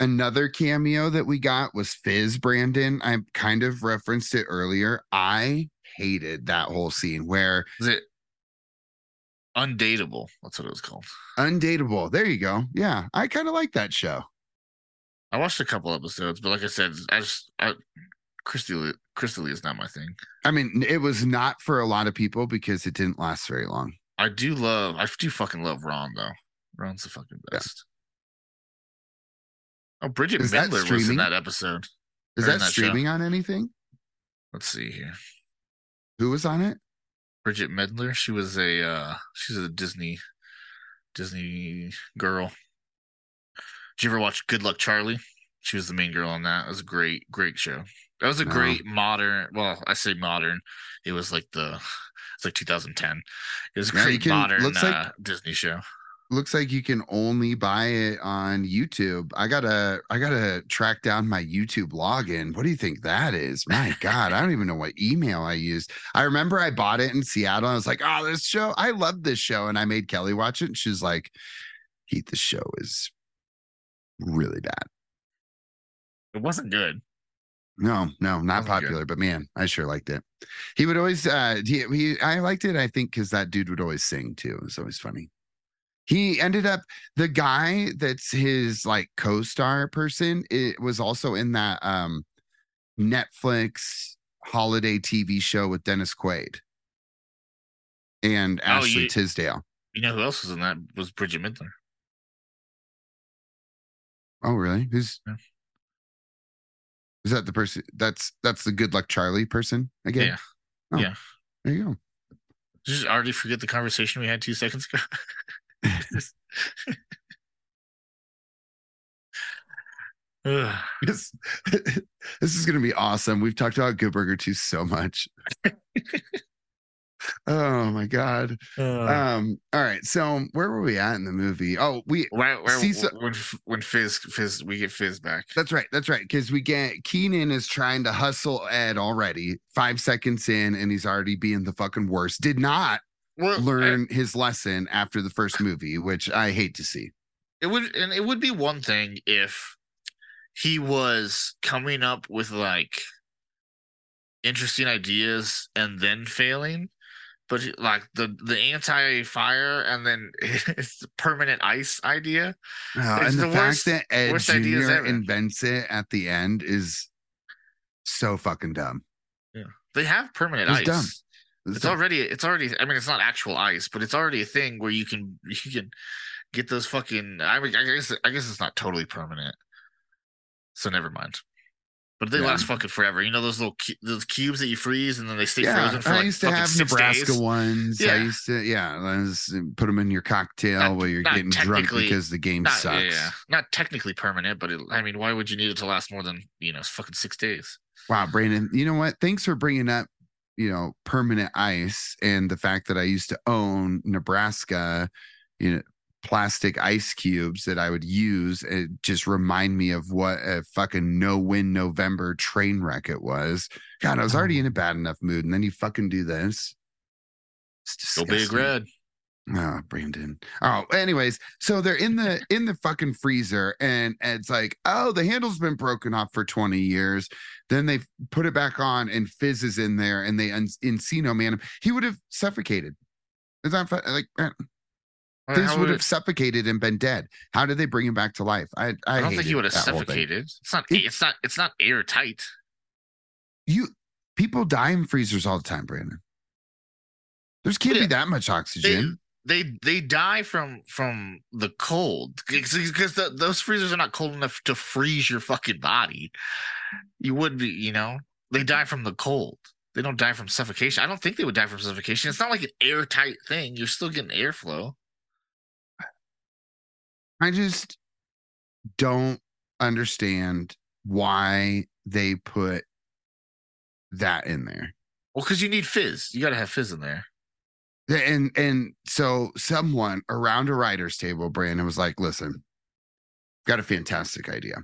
Another cameo that we got was Fizz Brandon. I kind of referenced it earlier. I hated that whole scene where is it Undateable? That's what it was called. undateable. There you go. Yeah, I kind of like that show. I watched a couple episodes, but like I said, I just I, Chris D'Elia, Chris D'Elia is not my thing. I mean, it was not for a lot of people because it didn't last very long. I do love. I do fucking love Ron though. Ron's the fucking Yeah. best. Oh, Bridgit Is Mendler was in that episode. Is that that show. streaming on anything? Let's see here. Who was on it? Bridgit Mendler. She was a uh she's a Disney Disney girl. Did you ever watch Good Luck Charlie? She was the main girl on that. It was a great, great show. That was a No. great modern. Well, I say modern. It was like the it's like 2010. It was a Yeah, great can- modern looks like- uh, Disney show. Looks like you can only buy it on YouTube. I gotta I gotta track down my YouTube login. What do you think that is? My God, I don't even know what email I used. I remember I bought it in Seattle. I was like, oh, this show, I love this show. And I made Kelly watch it. And she's like, Heath, the show is really bad. It wasn't good. No, no, not Wasn't good. popular, but man, I sure liked it. He would always uh he, he I liked it, I think, because that dude would always sing too. It was always funny. He ended up the guy that's his like co-star person, it was also in that um Netflix holiday TV show with Dennis Quaid and Oh, Ashley you- Tisdale. You know who else was in that? Was Bridgit Mendler. Oh, really? Who's Yeah. is that the person that's that's the good luck Charlie person again? Yeah. Oh, Yeah. There you go. Did you already forget the conversation we had two seconds ago? This, this is going to be awesome. We've talked about Good Burger 2 so much. oh my god. Uh, Um all right. So where were we at in the movie? Oh, we where, where, see, so- when when Fizz Fizz we get Fizz back. that's right. That's right. Because we get Kenan is trying to hustle Ed already. Five seconds in, and he's already being the fucking worst. Did not Well, learn his lesson after the first movie, which I hate to see. it would and it would be one thing if he was coming up with like interesting ideas and then failing but like the the anti-fire and then his permanent ice idea Uh, It's and the, the fact worst- that Ed Jr. invents it at the end is so fucking dumb. Yeah, they have permanent It's ice dumb. it's already it's already i mean it's not actual ice but it's already a thing where you can you can get those fucking i mean i guess i guess it's not totally permanent so never mind but they Yeah. last fucking forever you know those little cu- those cubes that you freeze and then they stay yeah, frozen for I like used to have Nebraska days. ones. I used to, yeah, let's uh, put them in your cocktail Not- while you're getting drunk because the game not, sucks. yeah, yeah. not technically permanent but it, i mean why would you need it to last more than you know fucking six days Wow, Brandon, you know what? Thanks for bringing up, you know, permanent ice and the fact that I used to own Nebraska, you know, plastic ice cubes that I would use. It just remind me of what a fucking no win November train wreck it was. God, I was already in a bad enough mood, and then you fucking do this. It's go big red Oh, Brandon. Oh, anyways, so they're in the in the fucking freezer, and it's like, oh, the handle's been broken off for 20 years. Then they put it back on, and Fizz is in there, and they un- Encino man him. He would have suffocated. Is that like how would would- have suffocated and been dead? How did they bring him back to life? I I, i don't think he would have that whole thing. suffocated it's not It- it's not it's not airtight You people die in freezers all the time, Brandon. There's can't Yeah. be that much oxygen. they they die from from the cold because the, those freezers are not cold enough to freeze your fucking body. You would be, you know, they die from the cold. They don't die from suffocation. I don't think they would die from suffocation. It's not like an airtight thing. You're still getting airflow. I just don't understand why they put that in there. Well, because you need fizz. You got to have fizz in there. And and so someone around a writer's table, Brandon was like, listen, got a fantastic idea.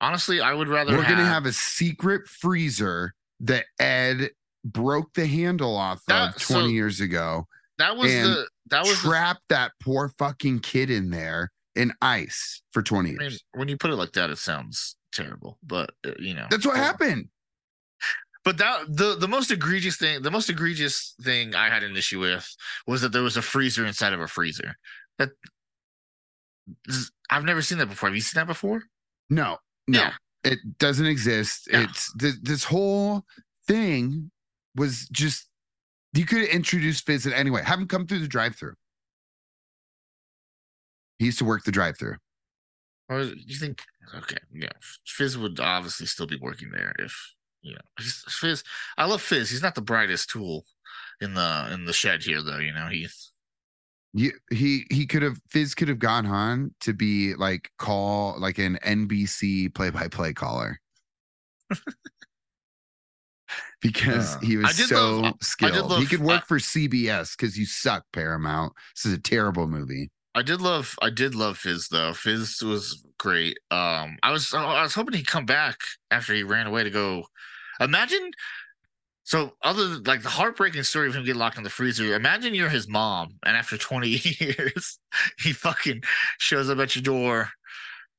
Honestly, I would rather We're have, gonna have a secret freezer that Ed broke the handle off That- of 20 so- years ago. that was the that was the, that poor fucking kid in there in ice for 20 I mean, years. when you put it like that, it sounds terrible. But uh, you know, That's what well, happened. But that the the most egregious thing, the most egregious thing I had an issue with was that there was a freezer inside of a freezer. That I've never seen that before. Have you seen that before? No, no, Yeah. it doesn't exist. No. It's th- this whole thing was just you could introduce Fizz in anyway. Have him come through the drive-through. He used to work the drive-through. Or do you think? Okay, yeah, Fizz would obviously still be working there if you know he's, Fizz. I love Fizz. He's not the brightest tool in the in the shed here, though. You know, he's You, he he could have Fizz could have gone on to be like call like an NBC play by play caller. because Uh, he was so love- skilled. he could work I- for CBS because you suck, Paramount. This is a terrible movie. I did love I did love Fizz though. Fizz was great. Um I was I was hoping he'd come back after he ran away to go. Imagine so other than like the heartbreaking story of him getting locked in the freezer, imagine you're his mom and after 20 years he fucking shows up at your door.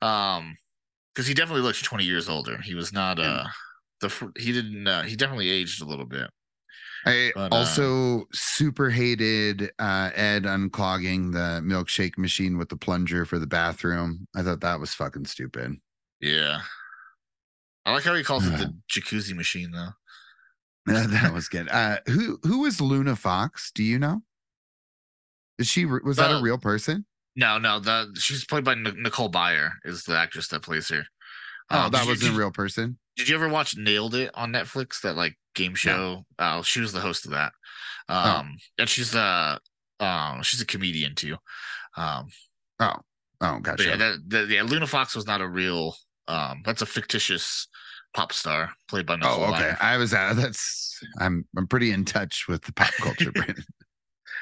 Um because he definitely looks 20 years older. He was not uh the he didn't uh, he definitely aged a little bit. I But, uh, also super hated uh, Ed unclogging the milkshake machine with the plunger for the bathroom. I thought that was fucking stupid. Yeah. I like how he calls it the jacuzzi machine though. that was good. Uh, who who was Luna Fox? Do you know? Is she was that a Uh, real person? No, no, the she's played by Nic- Nicole Byer is the actress that plays her. Oh, Um, that wasn't did, a real person. Did you ever watch Nailed It on Netflix? That like game show. Oh, she was the host of that. Um, and she's uh um she's a comedian too. Um, Oh, oh, gotcha. yeah, that, that yeah, Luna Fox was not a real. Um, that's a fictitious pop star played by Nicole. oh, okay. Byer. I was out. uh, that's I'm I'm pretty in touch with the pop culture. Brandon.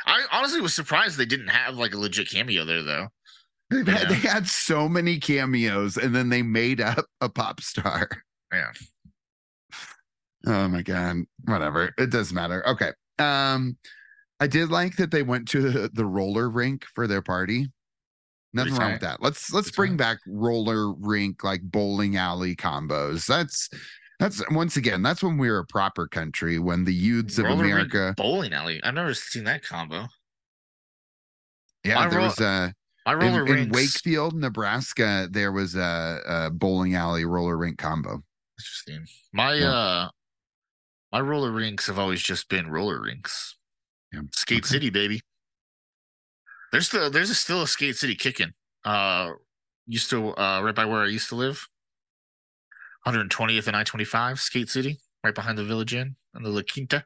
I honestly was surprised they didn't have like a legit cameo there though. They've had, Yeah. they had so many cameos, and then they made up a pop star. Yeah. Oh my god. Whatever. It doesn't matter. Okay. Um, I did like that they went to the, the roller rink for their party. Nothing Pretty wrong with that. Let's let's Pretty bring tight. back roller rink like bowling alley combos. That's that's once again that's when we were a proper country when the youths of Roller America. bowling alley. I've never seen that combo. Yeah, there was a My in, roller in rinks. Wakefield, Nebraska. There was a, a bowling alley roller rink combo. Interesting. My Yeah. uh my roller rinks have always just been roller rinks. Yeah. Skate Okay. City, baby. There's still there's a, still a Skate City kicking. Uh used to uh right by where I used to live. 120th and I-25, Skate City, right behind the Village Inn and the La Quinta.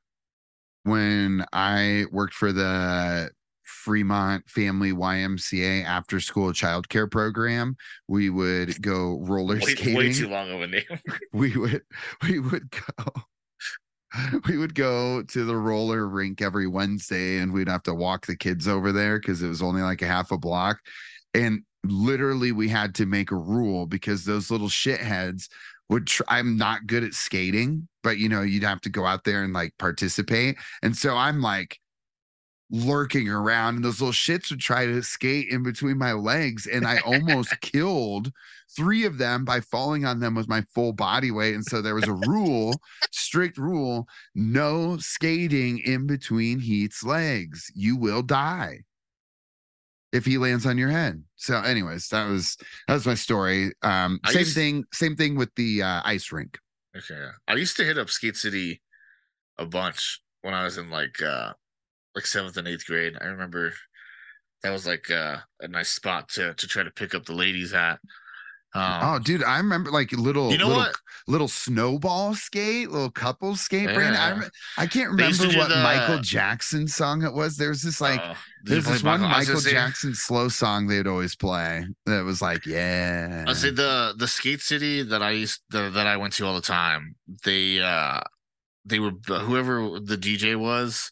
when I worked for the Fremont Family YMCA after school childcare program, we would go roller Way, skating. way too long of a name. We would we would go we would go to the roller rink every Wednesday and we'd have to walk the kids over there because it was only like a half a block. And literally we had to make a rule because those little shitheads would try I'm not good at skating, but you know, you'd have to go out there and like participate. And so I'm like lurking around and those little shits would try to skate in between my legs and I almost killed three of them by falling on them with my full body weight. And so there was a rule, strict rule, no skating in between Heath's legs. You will die if he lands on your head. So, anyways, that was that was my story. Um, I same thing, same thing with the uh, ice rink. Okay. I used to hit up Skate City a bunch when I was in like uh like seventh and eighth grade. I remember that was like uh, a nice spot to to try to pick up the ladies at. Um, oh, dude, I remember like little, you know little, what? little snowball skate, little couple skate. I, Yeah. rem- I can't They used to remember what Michael Jackson song it was. There was this like did There's this one I Michael say- Jackson slow song they'd always play that was like, yeah. I say the the skate city that I used the, that I went to all the time. They uh they were whoever the DJ was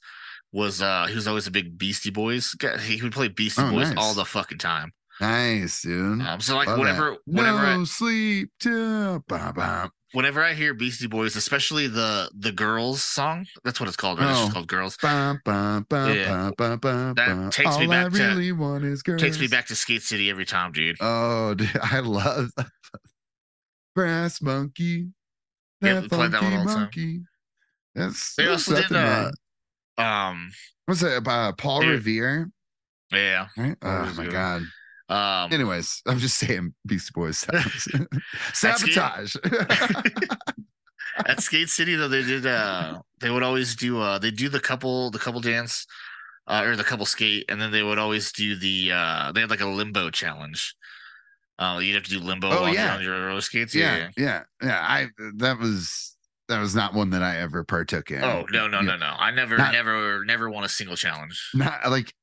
was uh he was always a big Beastie Boys guy. He would play Beastie Oh, Boys nice. all the fucking time. nice, dude. Um, so like Love whenever that. whenever no I, sleep till ba ba. whenever I hear Beastie Boys, especially the the girls song, that's what it's called. Right? It's Oh. just called Girls. Ba, ba, ba, Yeah. ba, ba, ba, That takes me back I to- really want is girls. Takes me back to Skate City every time, dude. Oh, dude, I love Brass Monkey. Yeah, we played that one all the time. That's They also did uh. Um What's it? Uh, Paul Dude. Revere. yeah. Right? Oh my god. Um Anyways, I'm just saying Beastie Boys good. sabotage. at Skate City though they did uh they would always do uh they do the couple the couple dance uh or the couple skate and then they would always do the uh they had like a limbo challenge. Uh you'd have to do limbo Oh, on, yeah. on your roller skates. yeah, yeah, yeah. I that was that was not one that I ever partook in. Oh no no Yeah. no no! I never Not- never never won a single challenge. Not like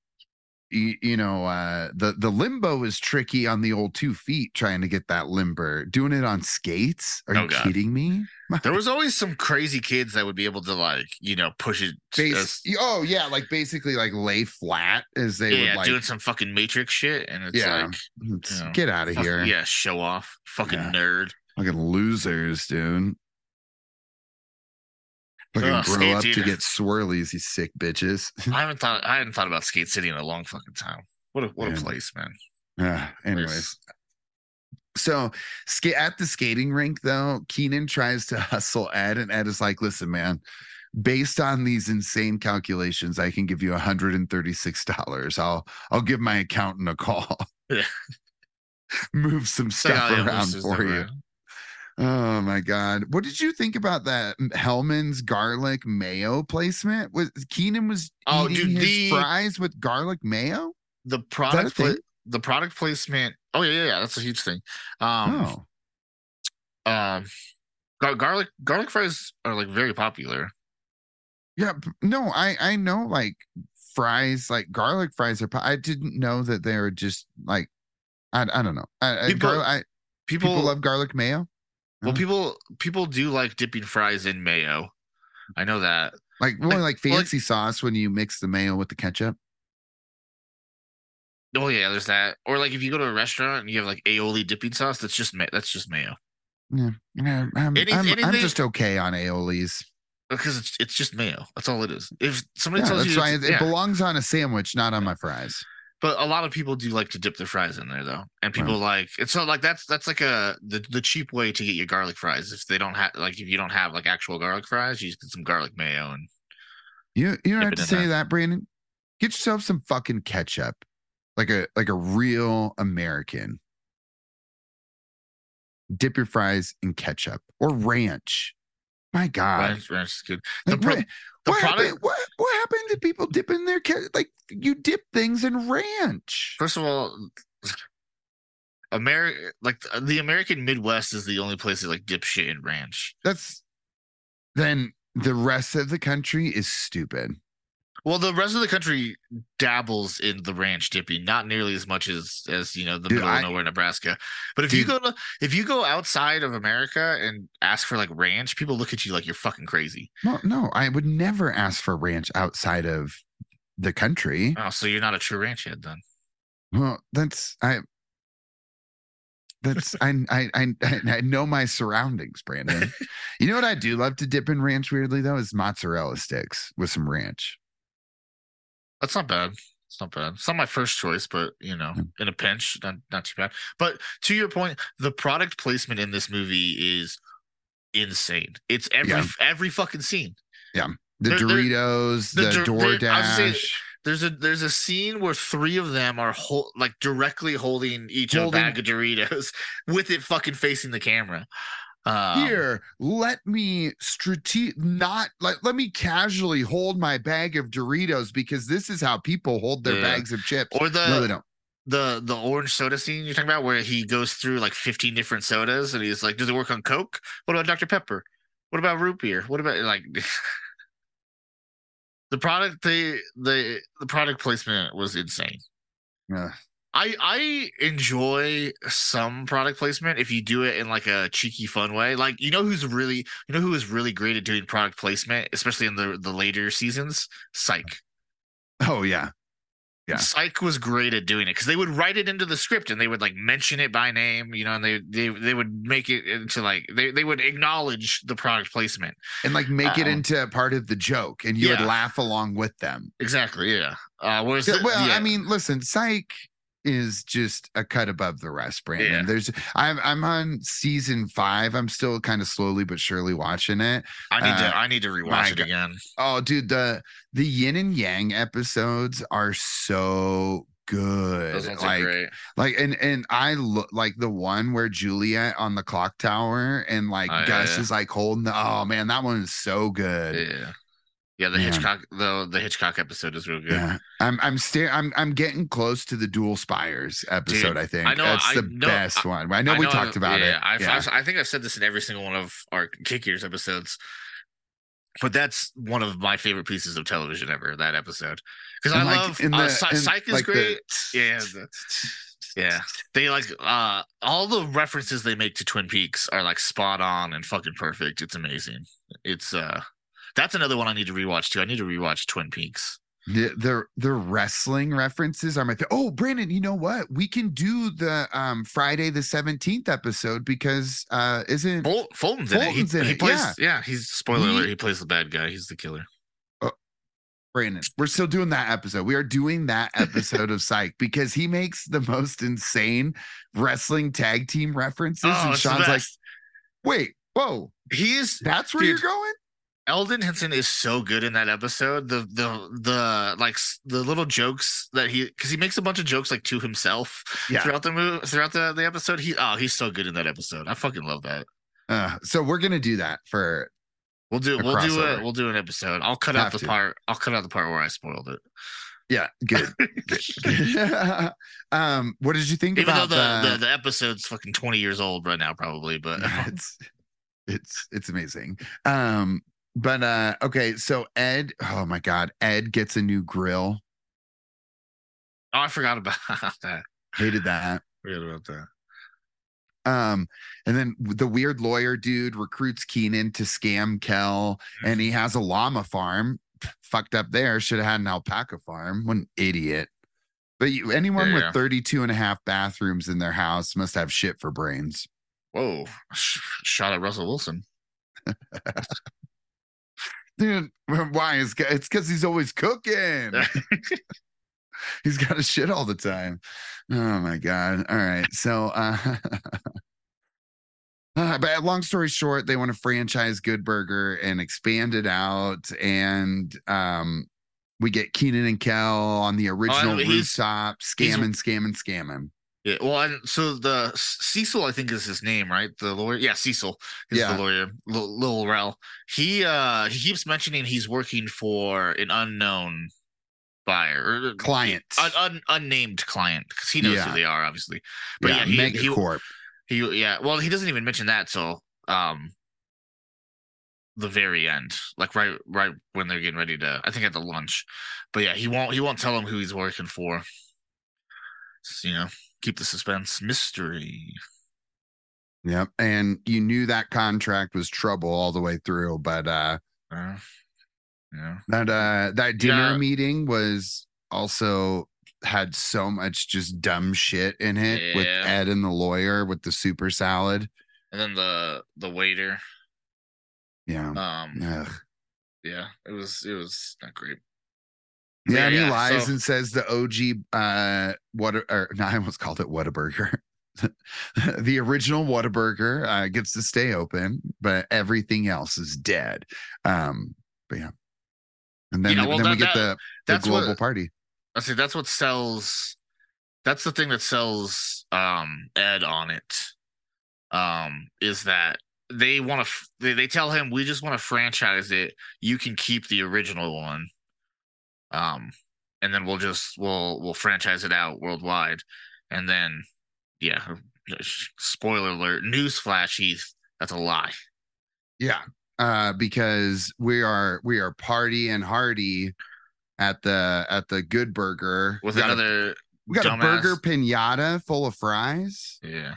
you, you know uh the the limbo is tricky on the old two feet trying to get that limber doing it on skates are Oh, you God. kidding me There was always some crazy kids that would be able to like, you know, push it. Base, as- oh yeah like basically like lay flat as they yeah, would like doing some fucking Matrix shit, and it's Yeah. like, "Let's you know, get out of here yeah, show off, fucking Yeah. nerd. fucking losers dude fucking Ugh, grow up to get swirlies you sick bitches I haven't thought, I hadn't thought about Skate City in a long fucking time. What a what Yeah. a place, man. Ah, anyways So ska- at the skating rink, though, Kenan tries to hustle Ed, and Ed is like, "Listen, man, based on these insane calculations, I can give you $136. I'll I'll give my accountant a call. Yeah. Move some like, stuff oh, yeah, around for you." Oh my god. What did you think about that Hellmann's garlic mayo placement? Was Kenan was Oh, eating dude, his the- fries with garlic mayo? The product, pla- the product placement. Oh yeah, yeah, yeah, that's a huge thing. Um, oh. um, gar- garlic garlic fries are like very popular. Yeah, no, I I know like fries, like garlic fries are. po- I didn't know that they were just like, I I don't know. I, I, garlic, I, People, people love garlic mayo. Well, Huh? people people do like dipping fries in mayo. I know that. Like more like- like well, like- fancy sauce when you mix the mayo with the ketchup. Oh yeah, there's that. Or like if you go to a restaurant and you have like aioli dipping sauce, that's just ma- that's just mayo Yeah, yeah, I'm, Any- I'm, I'm just okay on aiolis. because it's it's just mayo. That's all it is. If somebody Yeah, tells that's you, why it, yeah. it belongs on a sandwich, not on my fries. But a lot of people do like to dip their fries in there though, and people like it's not like that's that's like a the, the cheap way to get your garlic fries. If they don't have like if you don't have like actual garlic fries, you just get some garlic mayo and You you don't have to say there. that, Brandon. Get yourself some fucking ketchup, like a like a real American. Dip your fries in ketchup or ranch. My God, ranch, ranch is good. The Like, pro- what, the what product- happened? What what happened to people dipping their ke- like you dip things in ranch? First of all, America like the American Midwest is the only place that like dip shit in ranch. That's then the rest of the country is stupid. Well, the rest of the country dabbles in the ranch dipping, not nearly as much as as you know the Dude, middle I- of nowhere, Nebraska. But if you go to if you go outside of America and ask for like ranch, people look at you like you're fucking crazy. No, no, I would never ask for ranch outside of the country. Oh, so you're not a true ranch head then? Well, that's I. That's I I I I know my surroundings, Brandon. you know what I do love to dip in ranch weirdly though is mozzarella sticks with some ranch. That's not bad. It's not bad. It's not my first choice, but you know, in a pinch, not not too bad. But to your point, the product placement in this movie is insane. It's every Yeah. every fucking scene. Yeah. The there- Doritos, the the, Dor- there- I was saying- DoorDash. There's a there's a scene where three of them are hol- like directly holding each Holding- a bag of Doritos with it fucking facing the camera. Um, Here, let me strate not like let me casually hold my bag of Doritos because this is how people hold their Yeah. bags of chips. or the no, they don't. the the orange soda scene you're talking about where he goes through like 15 different sodas and he's like does it work on coke what about dr pepper what about root beer what about like the product the the the product placement was insane Ugh. I i enjoy some product placement if you do it in like a cheeky fun way like you know who's really you know who is really great at doing product placement especially in the the later seasons psych Oh yeah. Yeah. Psych was great at doing it because they would write it into the script and they would like mention it by name, you know, and they they they would make it into like they they would acknowledge the product placement. And like make it Uh-oh. into part of the joke and you would laugh along with them. Exactly, yeah. Uh, whereas, Yeah, the- well, yeah. I mean, listen, Psych is just a cut above the rest, Brandon. Yeah. There's I'm I'm on season five. I'm still kind of slowly but surely watching it. I need uh, to I need to rewatch it God. again. Oh, dude, the the yin and yang episodes are so good. Like, like, and and I look like the one where Juliet on the clock tower and like Oh, yeah, Gus yeah. is like holding the. Oh man, that one is so good. Yeah, yeah. The Man. Hitchcock the the Hitchcock episode is real good. Yeah, I'm I'm staring. I'm I'm getting close to the Dual Spires episode. Dude, I think I know- that's I the know- best I- one. I know we talked about yeah, it. I've, yeah. I've- I think I've said this in every single one of our Kick Years episodes. but that's one of my favorite pieces of television ever. That episode because I like, love in uh, Psy- in, Psych is like, the- great. Yeah, the- yeah. They like uh all the references they make to Twin Peaks are like spot on and fucking perfect. It's amazing. It's uh that's another one I need to rewatch too. I need to rewatch Twin Peaks. The, the the wrestling references are my fa- oh Brandon you know what we can do the um Friday the 17th episode because uh isn't Ful- Fulton's in it. He, in he it, plays yeah. yeah. he's spoiler He- alert, he plays the bad guy. He's the killer. Brandon we're still doing that episode we are doing that episode of Psych because he makes the most insane wrestling tag team references Oh, and Sean's like wait whoa He is that's where Dude. you're going Elden Henson is so good in that episode. The the the like the little jokes that he because he makes a bunch of jokes like to himself Yeah. throughout the movie throughout the, the episode. He oh he's so good in that episode. I fucking love that. uh, so we're gonna do that for We'll do we'll do crossover. a we'll do an episode. I'll cut out the to. part. I'll cut out the part where I spoiled it. yeah good, good. um what did you think Even though about the, the the episode's fucking twenty years old right now, probably. But it's it's it's amazing. Um, but uh, okay, so Ed, oh my god, Ed gets a new grill. oh, I forgot about that. Hated that. Forgot about that. Um, and then the weird lawyer dude recruits Kenan to scam Kel, and he has a llama farm. Fucked up there. Should have had an alpaca farm. What an idiot. But you, anyone Yeah. with 32 and a half bathrooms in their house must have shit for brains. Whoa! Shot at Russell Wilson. Dude, why is it's because he's always cooking. he's got a shit all the time. Oh my god. All right. So uh, uh but long story short, they want to franchise Good Burger and expand it out. And um we get Kenan and Kel on the original he's- rooftop, scamming, scamming, scamming. Yeah, well, and so the Cecil, I think is his name, right? The lawyer, yeah, Cecil is Yeah. the lawyer, Lil, Lil Rel. He uh he keeps mentioning he's working for an unknown buyer Client. un, un, unnamed client because he knows Yeah. who they are, obviously. But yeah, he, he, Megacorp. he, yeah. Well, he doesn't even mention that till um the very end, like right, right when they're getting ready to. I think at the lunch, but yeah, he won't. He won't tell him who he's working for. S- You know, keep the suspense mystery. Yep. And you knew that contract was trouble all the way through, but uh Uh, yeah. That uh that dinner Yeah. meeting was also had so much just dumb shit in it with Ed and the lawyer with the super salad. And then the the waiter. Yeah. Um. Ugh. Yeah. It was. It was not great. Yeah, Yeah, and he yeah, lies so- and says the OG uh what or no, I almost called it Whataburger. the original Whataburger uh gets to stay open, but everything else is dead. Um, but yeah. And then, Yeah, well, then we that- get the, the That's global what party. I see. That's what sells. That's the thing that sells um Ed on it. Um, is that they want to? They, they tell him we just want to franchise it. You can keep the original one. Um, and then we'll just we'll we'll franchise it out worldwide, and then yeah. Spoiler alert! Newsflash, Heath. That's a lie. Yeah. Uh, because we are we are party and hardy at the at the good burger. With we got, a, another we got a burger pinata full of fries. yeah,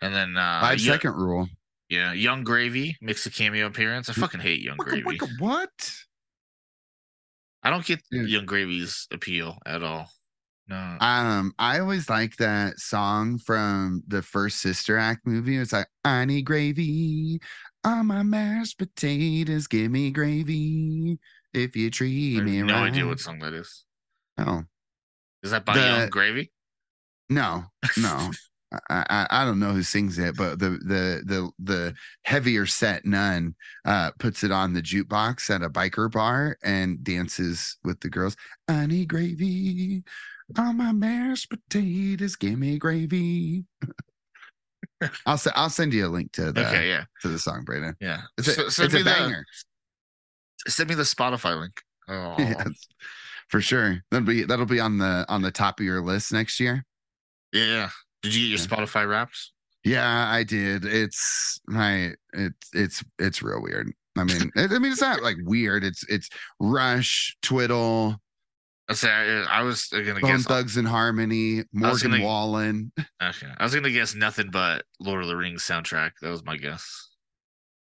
and then uh, Five second rule. yeah, Yung Gravy makes a cameo appearance. I fucking hate Yung What, Gravy. what, what? I don't get Dude. Yung Gravy's appeal at all. No. Um, I always like that song from the first Sister Act movie. It's like, I need gravy on my mashed potatoes. Give me gravy if you treat me. I treat have me no right. idea what song that is. Oh, Is that by The- Yung Gravy? no, no. I, I I don't know who sings it, but the the the the heavier set nun uh puts it on the jukebox at a biker bar and dances with the girls. I need gravy on my mashed potatoes. Give me gravy. I'll se- I'll send you a link to the okay, yeah, to the song, Brandon. yeah. It's a, S- it's send a me the banger. send me the Spotify link. Oh, Yes, for sure. That'll be that'll be on the on the top of your list next year. yeah. Did you get your Yeah. Spotify Wraps? Yeah, I did. It's my it's it's it's real weird. I mean, I I mean, it's not like weird. It's it's Rush, Twiddle, I say I, I was gonna Bone guess. Thugs and Harmony, Morgan gonna- Wallen. Okay, I was gonna guess nothing but Lord of the Rings soundtrack. That was my guess.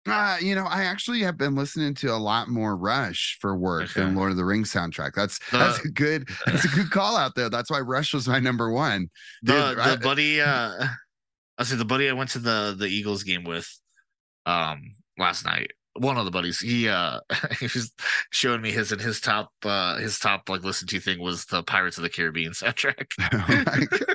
Uh, you know, I actually have been listening to a lot more Rush for work than Lord of the Rings soundtrack. That's The- that's a good that's a good call out there. That's why Rush was my number one. The Dude, the I- buddy, uh, I see the buddy I went to the the Eagles game with, um, last night. One of the buddies, he uh, he was showing me his and his top uh his top like listen to thing was the Pirates of the Caribbean soundtrack. Oh.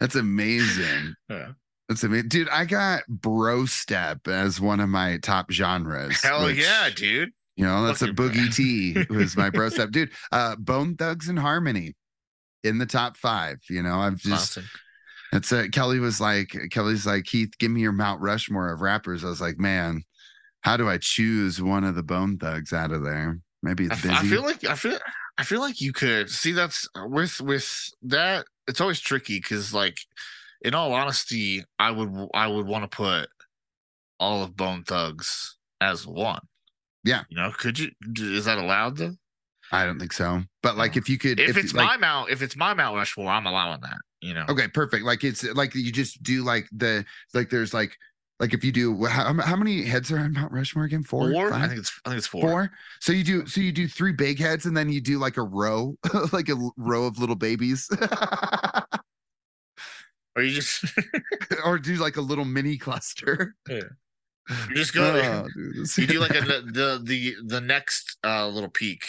That's amazing. Yeah. That's amazing. Dude, I got bro step as one of my top genres. Hell which, yeah, dude! You know, that's a boogie T was my bro step. Dude, uh Bone Thugs and Harmony in the top five. You know, I've just Classic. It's uh, Kelly was like, Kelly's like, Heath, give me your Mount Rushmore of rappers. I was like, man, how do I choose one of the Bone Thugs out of there? Maybe it's busy. I feel like I feel I feel like you could see that's with with that. It's always tricky because, like, in all honesty, I would I would want to put all of Bone Thugs as one. Yeah. you know, could you? Is that allowed though? I don't think so. But like, if you could, If, you- it's like, my mount, if it's my Mount Rushmore, I'm allowing that. You know, okay, perfect. Like it's like you just do like the like there's like like if you do how, how many heads are on Mount Rushmore again? Four, four. Five? I think it's I think it's four. four. So you do so you do three big heads and then you do like a row, like a row of little babies, Or you just or do like a little mini cluster. you just go. Oh, you do like a, the the the next uh little peak.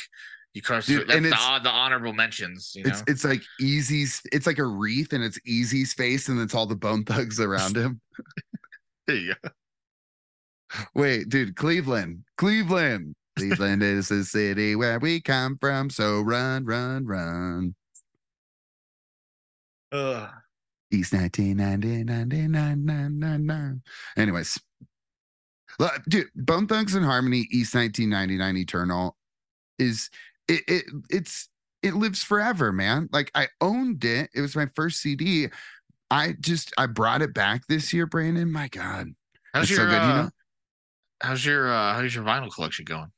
You cross Dude, through and the, the honorable mentions. You know, It's it's like Eazy's. It's like a wreath, and it's Eazy's face, and it's all the Bone Thugs around him. go. Wait, dude, Cleveland, Cleveland, Cleveland is the city where we come from. So run, run, run. Ugh. East 1999. Anyways, Look, dude, Bone Thugs and Harmony, East 1999 Eternal is it, it it's it lives forever, man. Like I owned it. It was my first CD. I just I brought it back this year, Brandon. My God. How's It's your so good, you uh, know? how's your uh how's your vinyl collection going?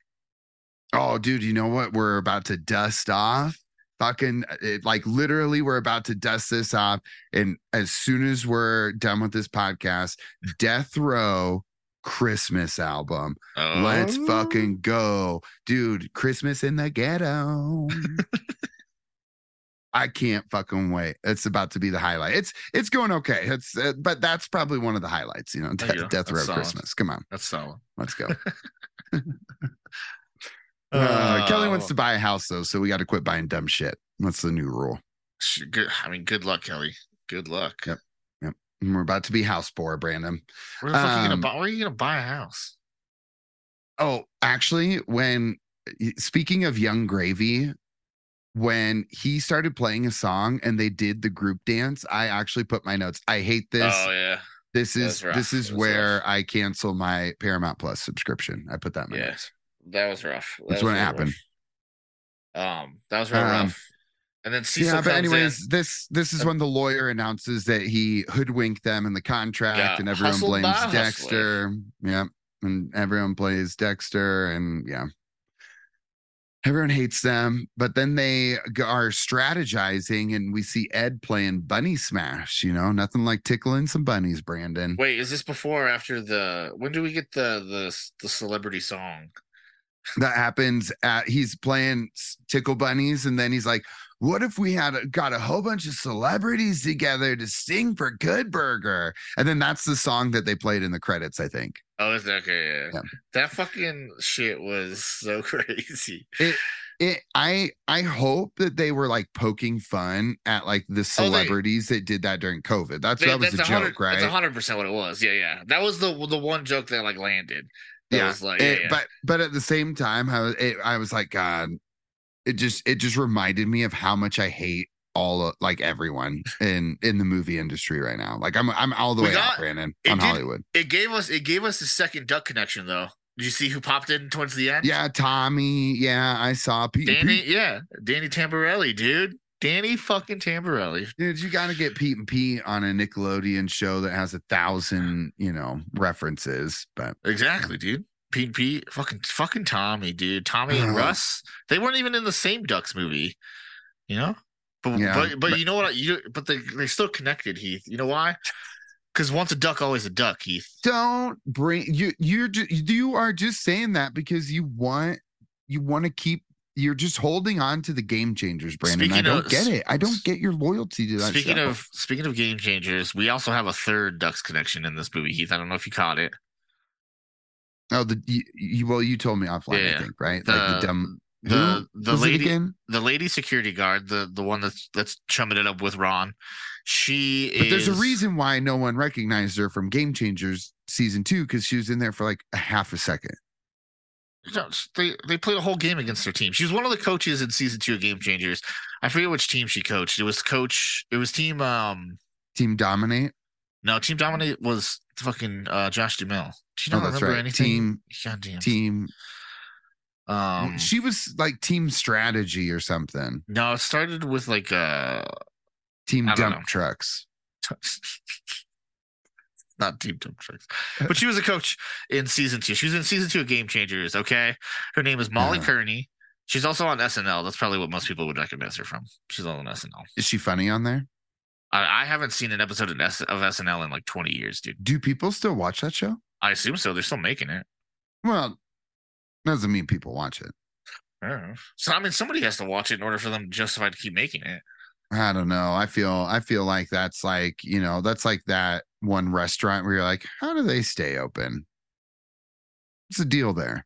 Oh, dude, you know what? We're about to dust off. Fucking it, like literally, we're about to dust this off. And as soon as we're done with this podcast, Death Row Christmas album. Let's Oh. fucking go. Dude, Christmas in the ghetto. I can't fucking wait. It's about to be the highlight. It's it's going okay. It's uh, but that's probably one of the highlights, you know. There you De- Death Row. Christmas. Come on, That's solid. let's go. Uh, Kelly wants Oh. to buy a house though, so we got to quit buying dumb shit. That's the new rule. Good. I mean, good luck, Kelly. Good luck. Yep. And We're about to be house poor, Brandon. Where the fuck are you Um, gonna buy? Where are you gonna buy a house? Oh, actually, when speaking of Yung Gravy, when he started playing a song and they did the group dance, I actually put my notes. I hate this. oh yeah, this is this is where rough. I cancel my Paramount Plus subscription. I put that in my Yeah. notes. That was rough. That That's was what happened. rough. Um, that was real Um, rough. And then Cecil yeah, but anyways, in. this this is Uh, when the lawyer announces that he hoodwinked them in the contract, Yeah, and everyone blames. Dexter. Yeah, and everyone plays Dexter, and yeah, everyone hates them. But then they are strategizing, and we see Ed playing Bunny Smash. You know, nothing like tickling some bunnies, Brandon. Wait, is this before or after the? When do we get the the the celebrity song? That happens at he's playing tickle bunnies and then he's like what if we had a, got a whole bunch of celebrities together to sing for good burger and then that's the song that they played in the credits i think Oh, is that okay? Yeah. Yeah. That fucking shit was so crazy. it i i hope that they were like poking fun at like the oh, celebrities that did that during covid that's They- that was that's a joke right That's hundred percent what it was. Yeah, yeah. That was the the one joke that like landed. Yeah, like, it- yeah, yeah. but but at the same time I was it, I was like God, it just it just reminded me of how much I hate all of, like everyone in in the movie industry right now. Like I'm I'm all the We way got- out, Brandon, on did- Hollywood. it gave us it gave us a second duck connection though. Did you see who popped in towards the end? Yeah, Tommy. Yeah, I saw P- Danny. P- Yeah, Danny Tamborelli, dude. Danny fucking Tamborelli. Dude, you got to get Pete and Pete on a Nickelodeon show that has a thousand, you know, references. But Exactly, dude. Pete and Pete, fucking fucking Tommy, dude. Tommy and. Russ. They weren't even in the same Ducks movie. You know? But Yeah, but, but but- you know what? You but they they're still connected, Heath. You know why? Because once a duck, always a duck, Heath. don't bring you. You're just you are just saying that because you want you want to keep. You're just holding on to the game changers, Brandon. I don't of- get it. I don't get your loyalty to that. Speaking show. of speaking of game changers, we also have a third Ducks connection in this movie, Heath. I don't know if you caught it. oh, the you, you well, you told me offline. Yeah, I think right, the- like the dumb. the- who the was lady- The lady security guard, the the one that's that's chumming it up with Ron. She But is there's a reason why no one recognized her from Game Changers season two because she was in there for like a half a second. No, they they played a whole game against their team. She was one of the coaches in season two of Game Changers. I forget which team she coached. It was coach. It was team. Um, Team Dominate. no, team dominate was fucking uh, Josh Duhamel. Do you Oh, not that's remember right. anything? Team God damn. Team. Um, she was like Team Strategy or something. no, it started with like uh, Team Dump know. Trucks. not team dump trucks, but she was a coach in season two. She was in season two of Game Changers. Okay, her name is Molly Uh-huh. Kearney. She's also on SNL. That's probably what most people would recognize her from. She's on SNL. Is she funny on there? I, I haven't seen an episode of, S- of SNL in like 20 years, dude. Do people still watch that show? I assume so. They're still making it. Well, doesn't mean people watch it. I don't know. So I mean, somebody has to watch it in order for them to justify to keep making it. I don't know. I feel I feel like that's like, you know, that's like that one restaurant where you're like, how do they stay open? What's the deal there?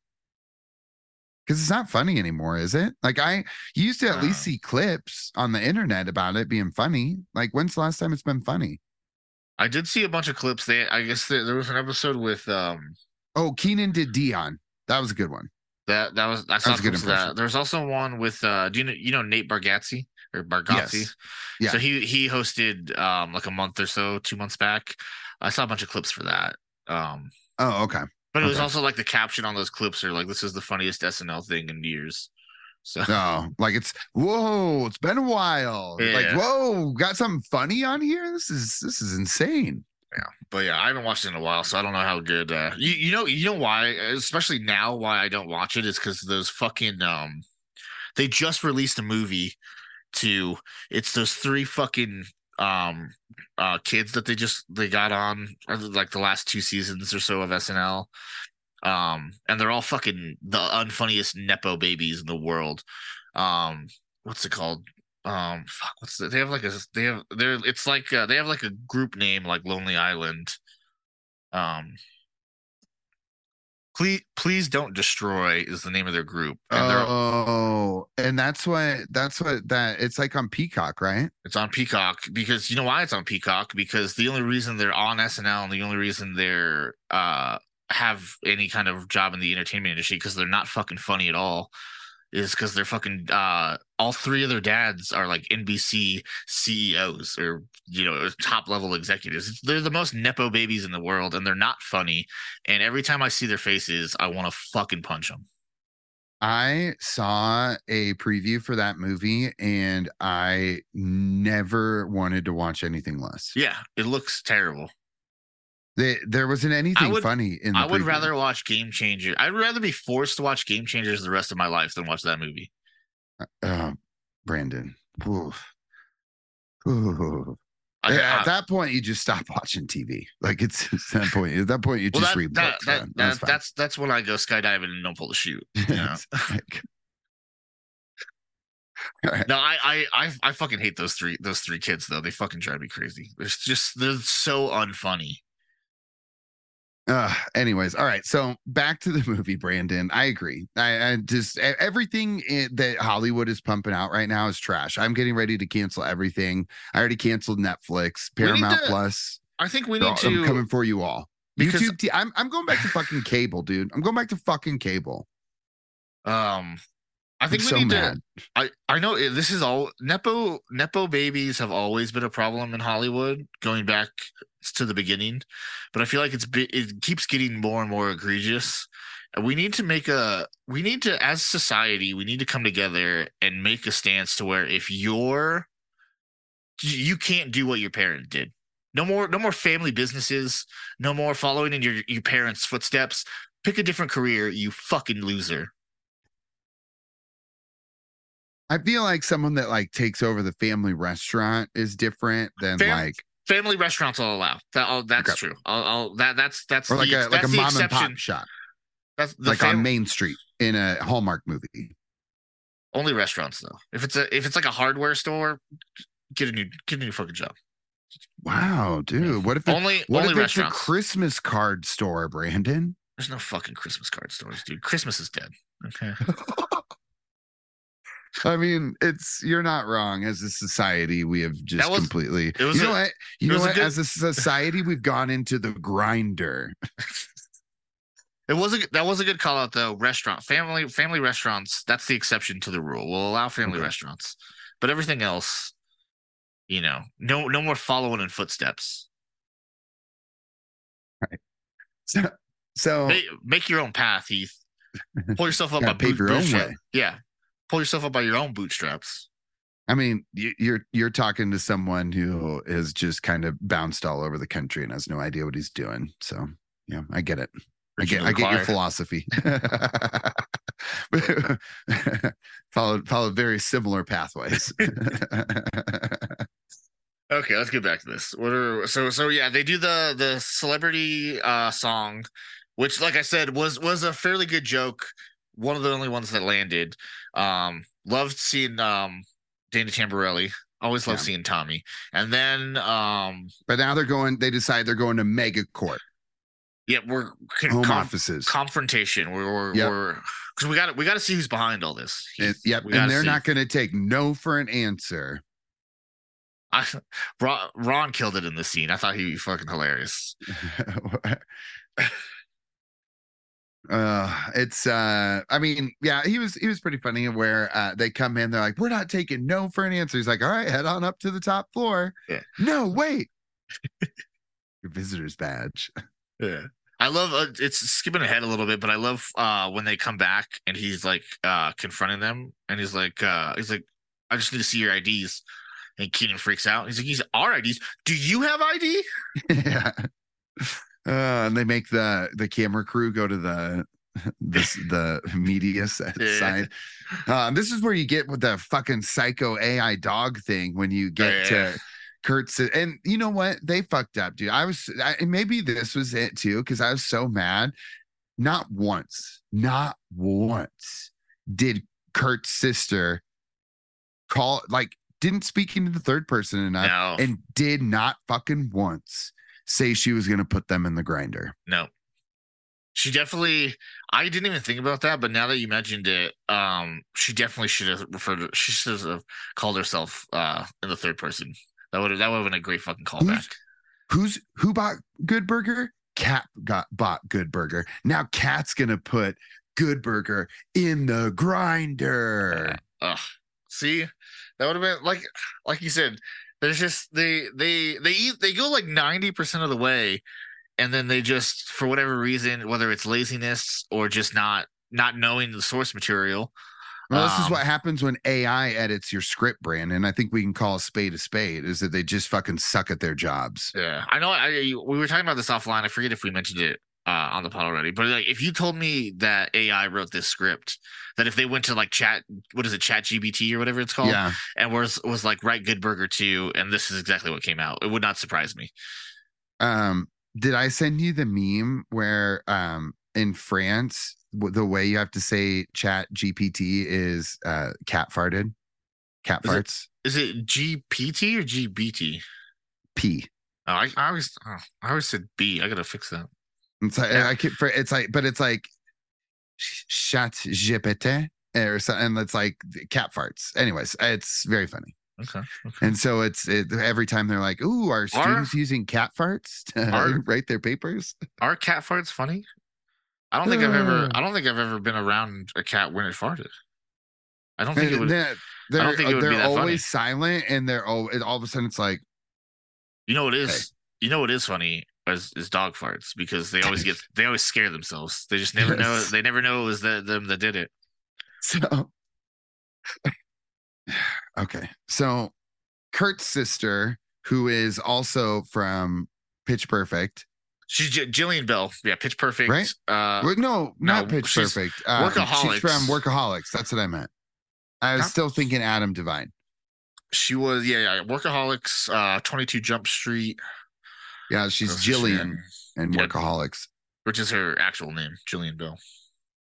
Because it's not funny anymore, is it? Like I you used to at least see clips on the internet about it being funny. Like when's the last time it's been funny? I did see a bunch of clips. They, I guess there, there was an episode with um Oh, Kenan did Dion. That was a good one. that that was I saw was a good clips of impression. that. There's also one with uh do you know you know Nate Bargatze or Bargatze? Yes. Yeah. So he he hosted um like a month or so, two months back. I saw a bunch of clips for that. Um, Oh, okay. but it was Okay. also like the caption on those clips are like, "This is the funniest SNL thing in years." So No, like it's whoa, it's been a while. Like, whoa, got something funny on here? This is this is insane. Yeah, but yeah, I haven't watched it in a while, so I don't know how good. Uh, you you know you know why, especially now, why I don't watch it is because those fucking um, they just released a movie to it's those three fucking um uh kids that they just they got on uh, like the last two seasons or so of SNL. Um, and they're all fucking the unfunniest nepo babies in the world. Um, what's it called? Um, fuck, what's the, they have like a they have they're it's like uh, they have like a group name like Lonely Island. Um, please please don't destroy is the name of their group, and Oh, and that's what that's what that it's like on Peacock, right? It's on Peacock because you know why it's on Peacock because the only reason they're on SNL and the only reason they're uh have any kind of job in the entertainment industry because they're not fucking funny at all is because they're fucking uh all three of their dads are like NBC CEOs or you know top level executives. They're the most nepo babies in the world and they're not funny. And every time I see their faces, I want to fucking punch them. I saw a preview for that movie and I never wanted to watch anything less. Yeah, it looks terrible. They, there wasn't anything would- funny in the I would preview. rather watch Game Changer. I'd rather be forced to watch Game Changers the rest of my life than watch that movie. Oh, Brandon. Oof. Ooh. I, Yeah, I- at that point, you just stop watching TV. Like it's at that point. At that point, you well, just that, read that, books. that, that- That's that's that's when I go skydiving and don't pull the chute. You know? Like- All right. no, I, I I I fucking hate those three those three kids though. They fucking drive me crazy. They're just they're so unfunny. Uh, anyways, all right. So back to the movie, Brandon. I agree. I, I just everything i- that Hollywood is pumping out right now is trash. I'm getting ready to cancel everything. I already canceled Netflix, Paramount to- Plus. I think we need all- I'm to. coming for you all. because- YouTube. T- I'm I'm going back to fucking cable, dude. I'm going back to fucking cable. Um, I I'm think we so need mad. to. I I know eh, this is all nepo nepo babies have always been a problem in Hollywood, going back to the beginning, but I feel like it's it keeps getting more and more egregious. We need to make a we need to as society we need to come together and make a stance to where if you're you can't do what your parent did. No more, no more family businesses. No more following in your your parents' footsteps. Pick a different career, you fucking loser. I feel like someone that like takes over the family restaurant is different than Fam- like Family restaurants I'll allow. That oh, that's Okay. true. I'll, I'll that that's that's or like the, a like a mom and pop shop, That's the like fam- on Main Street in a Hallmark movie. only restaurants though. If it's a if it's like a hardware store, get a new get a new fucking job. Wow, dude. What if it, Only what only if it's a. Christmas card store, Brandon? There's no fucking Christmas card stores, dude. Christmas is dead. Okay. I mean, it's you're not wrong. As a society, we have just was- completely. it was you know a- what? You know what? good- As a society, we've gone into the grinder. It was a that was a good call out though. Restaurant family family restaurants. That's the exception to the rule. We'll allow family Okay. restaurants, but everything else, you know, no no more following in footsteps. Right. So, so Make, make your own path, Heath. Pull yourself up by your own way. Yeah, pull yourself up by your own bootstraps. I mean, you, you're you're talking to someone who is just kind of bounced all over the country and has no idea what he's doing. So, yeah, I get it. I get I get your philosophy. followed followed very similar pathways. Okay, let's get back to this. What are so so yeah, they do the the celebrity uh song, which like I said was was a fairly good joke. One of the only ones that landed. Um loved seeing um Danny Tamborelli. Always love Yeah. seeing Tommy. And then um but now they're going. They decide they're going to mega court, yeah, we're home conf- offices. confrontation. We're we're, Yep. because we got we got to see who's behind all this. And- yep, and they're see. not going to take no for an answer. I, Ron, Ron killed it in the scene. I thought he was fucking hilarious. uh it's uh i mean yeah he was he was pretty funny where uh they come in they're like we're not taking no for an answer he's like all right head on up to the top floor Yeah. no wait your visitor's badge Yeah. I love uh, it's skipping ahead a little bit, but I love uh when they come back and he's like uh confronting them and he's like uh he's like I just need to see your IDs. And Kenan freaks out. He's like, he's our IDs. Do you have ID? yeah uh, and they make the the camera crew go to the this the media Yeah. side um this is where you get with the fucking psycho ai dog thing when you get Yeah. to Kurt's and you know what they fucked up dude i was I, maybe this was it too because i was so mad not once not once did kurt's sister call like didn't speak into the third person enough No. and did not fucking once say she was going to put them in the grinder. no. She definitely I didn't even think about that, but now that you mentioned it, um, she definitely should have referred to she should have called herself uh in the third person. That would that would have been a great fucking callback. Who's who bought Good Burger? Cat got bought Good Burger. Now Cat's going to put Good Burger in the grinder. Ugh. See, that would have been like, like you said. There's just they they they eat they go like ninety percent of the way, and then they just for whatever reason, whether it's laziness or just not not knowing the source material. Well, this is Um, what happens when AI edits your script, Brandon. I think we can call a spade a spade. Is that they just fucking suck at their jobs? Yeah, I know. I we were talking about this offline. I forget if we mentioned it uh, on the pod already, but like if you told me that AI wrote this script, that if they went to like chat, what is it, Chat GBT or whatever it's called, Yeah, and was was like write Good Burger two, and this is exactly what came out, it would not surprise me. um did i send you the meme where um in france the way you have to say chat gpt is uh cat farted cat Is farts Is it GPT or GBT? p Oh, I, I always, oh, I always said B. I gotta fix that. It's like Yeah. i keep for it's like but it's like chat gpt or something and it's like cat farts anyways it's very funny Okay. and so it's it, every time they're like ooh are students using cat farts to Are- write their papers Are cat farts funny? I don't think I've ever. Uh. I don't think I've ever been around a cat when it farted. I don't think it would. they're, they're, think it would be they're that funny. always silent and they're all, all of a sudden it's like You know what is? You know what is funny is, is dog farts because they always get. They always scare themselves. They just never know. They never know it was the, them that did it. So, okay. So, Kurt's sister, who is also from Pitch Perfect. She's J- Jillian Bell. Yeah, Pitch Perfect. Right? Uh, Well, no, not no, Pitch Perfect. Um, Workaholics. She's from Workaholics. That's what I meant. I was Huh? still thinking Adam Devine. she was yeah, yeah, Workaholics. Uh, Twenty Two Jump Street. Yeah, she's What else is she Jillian and Yeah. Workaholics. which is her actual name, Jillian Bell.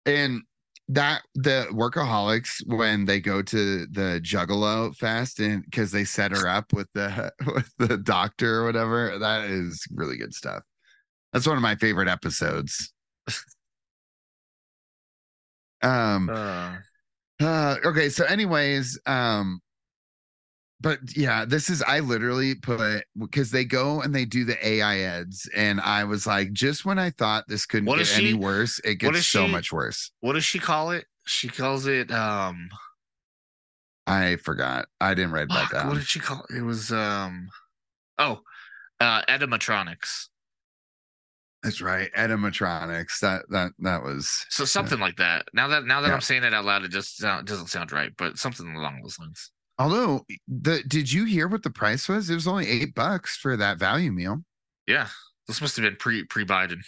And that the workaholics when they go to the juggalo fest and because they set her up with the with the doctor or whatever that is really good stuff that's one of my favorite episodes um Uh, uh okay so anyways um but yeah this is i literally put because they go and they do the ai eds and i was like just when i thought this couldn't What get is any worse it gets so she- much worse what does she call it? She calls it um. i forgot i didn't write that fuck, down what did she call it? It was um. Oh, uh. That's right. Animatronics. That that that was So something like that. Now that now that Yeah. I'm saying it out loud, it just sound, doesn't sound right, but something along those lines. Although the did you hear what the price was? It was only eight bucks for that value meal. Yeah, this must have been pre pre Biden.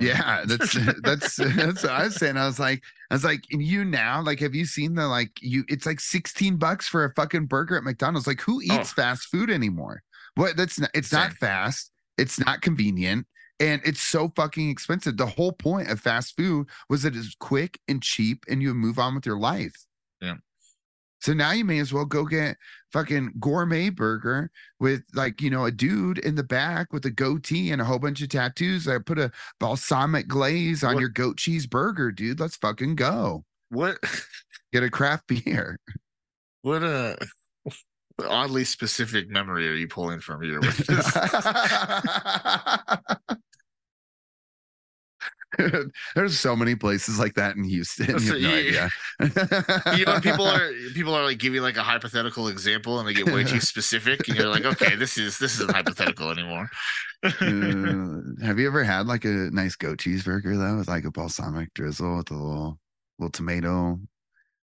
Yeah, that's that's that's what I was saying. I was like, I was like, and you now, like, have you seen the like you it's like 16 bucks for a fucking burger at McDonald's? Like, who oh. eats Oh. fast food anymore? What that's not it's not fast, it's not convenient, and it's so fucking expensive. The whole point of fast food was that it's quick and cheap and you move on with your life. Yeah. So now you may as well go get fucking gourmet burger with like, you know, a dude in the back with a goatee and a whole bunch of tattoos. I put a balsamic glaze on What- your goat cheese burger, dude. Let's fucking go. What Get a craft beer. what a oddly specific memory are you pulling from here with this? There's so many places like that in Houston. You So have no you- idea. you know people are people are like giving like a hypothetical example and they get way too specific and you're like okay this is this isn't hypothetical anymore Uh, have you ever had like a nice goat cheeseburger though, with like a balsamic drizzle with a little little tomato,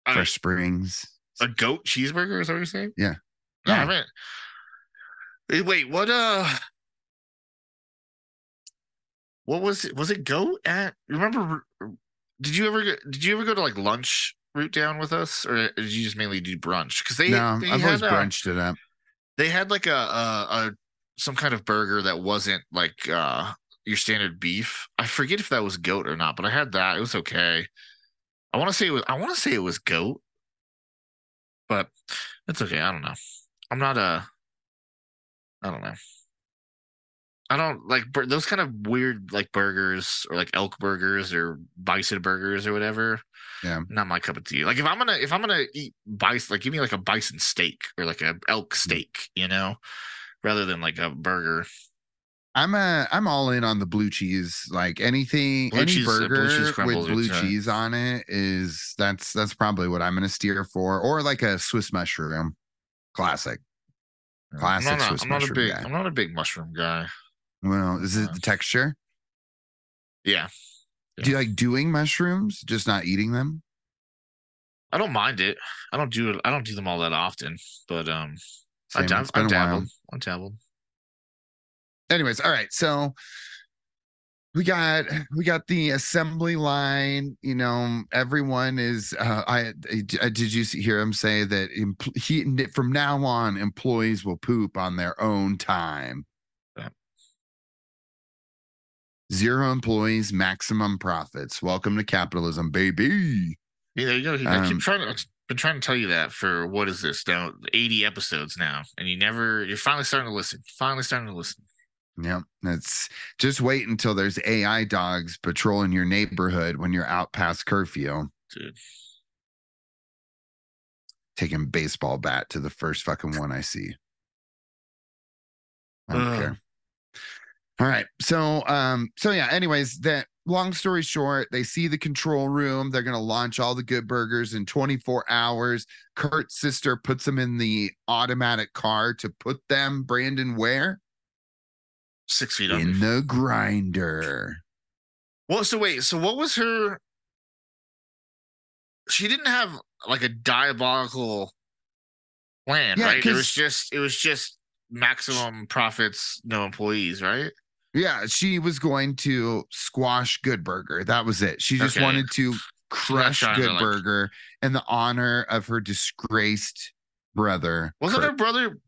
I- fresh springs? a goat cheeseburger is what you're saying Yeah. no, Yeah. I mean, wait what uh what was it was it goat at remember did you ever go- did you ever go to like lunch route down with us or did you just mainly do brunch because they, no, they I've always had, uh, brunched it up. they had like a, a a some kind of burger that wasn't like uh your standard beef. I forget if that was goat or not, but I had that. It was okay. I want to say it was I want to say it was goat. But it's okay. I don't know. I'm not a I don't know. I don't like bur- those kind of weird like burgers or like elk burgers or bison burgers or whatever. Yeah. Not my cup of tea. Like if I'm gonna if I'm gonna eat bison, like give me like a bison steak or like a elk Mm. steak, you know, rather than like a burger. I'm a I'm all in on the blue cheese. Like anything, Blue any cheese- uh, blue burger with blue it's, uh, cheese on it is that's that's probably what I'm gonna steer for, or like a Swiss mushroom, classic. Classic I'm not, Swiss I'm not a big guy. I'm not a big mushroom guy. Well, is it the texture? Yeah. Do you like doing mushrooms, just not eating them? I don't mind it. I don't do it. I don't do them all that often, but um, I Same, dab- it's been I a while. dabbled. I dabbled. anyways all right so we got we got the assembly line you know everyone is uh i, I did you hear him say that empl- he from now on employees will poop on their own time Yeah. Zero employees maximum profits welcome to capitalism baby Yeah, there you go. I Um, keep trying to. I've been trying to tell you that for what is this now? Eighty episodes now, and you never. You're finally starting to listen. Finally starting to listen. Yep. That's just wait until there's AI dogs patrolling your neighborhood when you're out past curfew. Dude. Taking baseball bat to the first fucking one I see. I don't Ugh. care. All right. So um, so yeah, anyways, that long story short, they see the control room. They're gonna launch all the good burgers in 24 hours. Kurt's sister puts them in the automatic car to put them, Brandon, where? Six feet under. In the grinder. Well, so wait. So what was her? She didn't have like a diabolical plan, Yeah, right? It was just it was just maximum profits, no employees, right? Yeah, she was going to squash Good Burger. That was it. She just Okay. wanted to crush Good like- Burger in the honor of her disgraced brother. Wasn't Kurt. her brother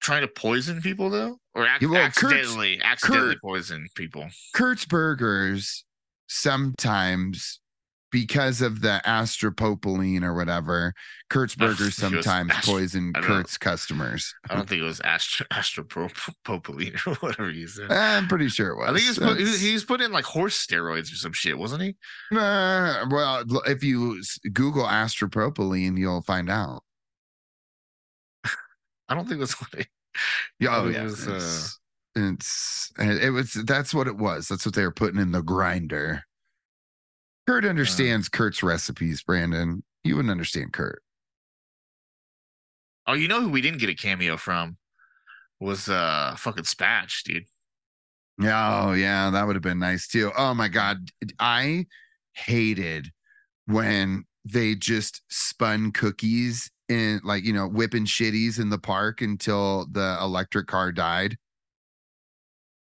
trying to poison people though, or ac- well, Kurt's- accidentally accidentally Kurt- poison people? Kurt's Burgers sometimes because of the astropropylene or whatever, Kurt's I Burgers think it was sometimes astro- poison I. Kurt's customers. I don't think it was astro astropropylene or whatever you said. I'm pretty sure it was. I think he's put, he, he's put in like horse steroids or some shit, wasn't he? Uh, well, if you Google astropropylene, you'll find out. I don't think that's what. Yeah, oh It yeah, was, uh, it's, it's it was that's what it was. That's what they were putting in the grinder. Kurt understands Kurt's recipes, Brandon. You wouldn't understand Kurt. Oh, you know who we didn't get a cameo from was uh fucking Spatch, dude. Oh yeah, that would have been nice too. Oh my god, I hated when they just spun cookies in like you know whipping shitties in the park until the electric car died.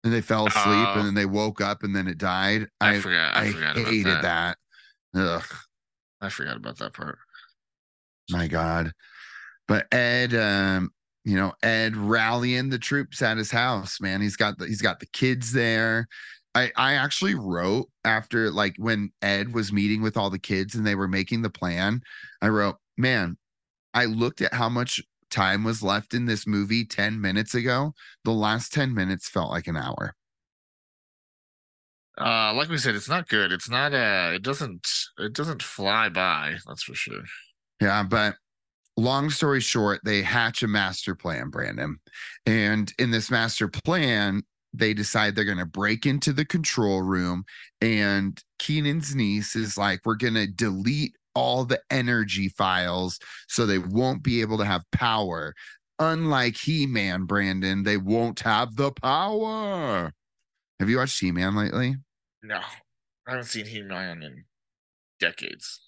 And they fell asleep Oh. and then they woke up and then it died. I, I forgot. I, I, forgot about hated that. that. Ugh. I forgot about that part. my god but ed um you know ed rallying the troops at his house man he's got the he's got the kids there i i actually wrote after like when ed was meeting with all the kids and they were making the plan i wrote man i looked at how much time was left in this movie 10 minutes ago the last 10 minutes felt like an hour Uh, like we said, it's not good. It's not. Uh, it doesn't. It doesn't fly by. That's for sure. Yeah, but long story short, they hatch a master plan, Brandon. And in this master plan, they decide they're going to break into the control room. And Kenan's niece is like, we're going to delete all the energy files so they won't be able to have power. Unlike He Man, Brandon, they won't have the power. Have you watched He Man lately? No, I haven't seen He Man in decades.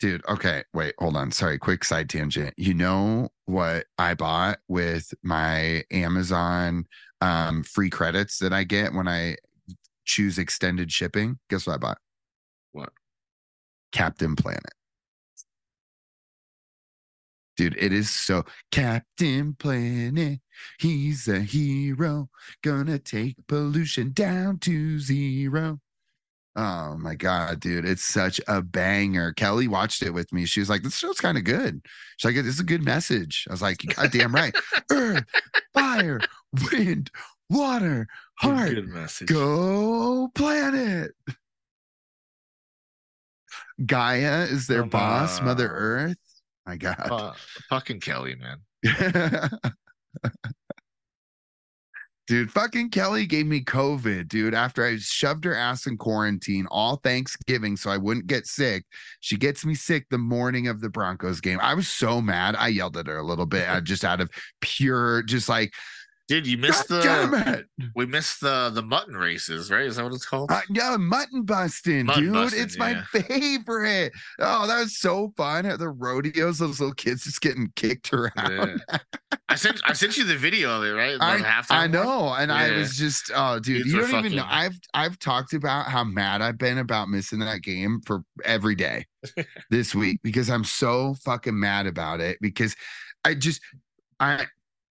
Dude, okay, wait, hold on. Sorry, quick side tangent. You know what I bought with my Amazon um free credits that I get when I choose extended shipping? Guess what I bought? What? Captain Planet. Dude, it is so Captain Planet. He's a hero, gonna take pollution down to zero. Oh my god, dude, it's such a banger. Kelly watched it with me. She was like, "This show's kind of good." She's like, "This is a good message." I was like, "You goddamn right." Earth, fire, wind, water, heart, Good message. go planet. Gaia is their boss, Mother. Earth. My God. Fu- fucking Kelly, man. dude, fucking Kelly gave me COVID, dude, after I shoved her ass in quarantine all Thanksgiving so I wouldn't get sick. She gets me sick the morning of the Broncos game. I was so mad. I yelled at her a little bit, uh, just out of pure, just like, Dude, you God missed the. damn it. We missed the the mutton races, right? Is that what it's called? Uh, yeah, mutton busting, Mutton dude. busting, it's my yeah. favorite. Oh, that was so fun at the rodeos. Those little kids just getting kicked around. Yeah. I sent I sent you the video of it, right? I, I know, and I was just, oh, dude, you don't even know. I've I've talked about how mad I've been about missing that game for every day this week because I'm so fucking mad about it because I just I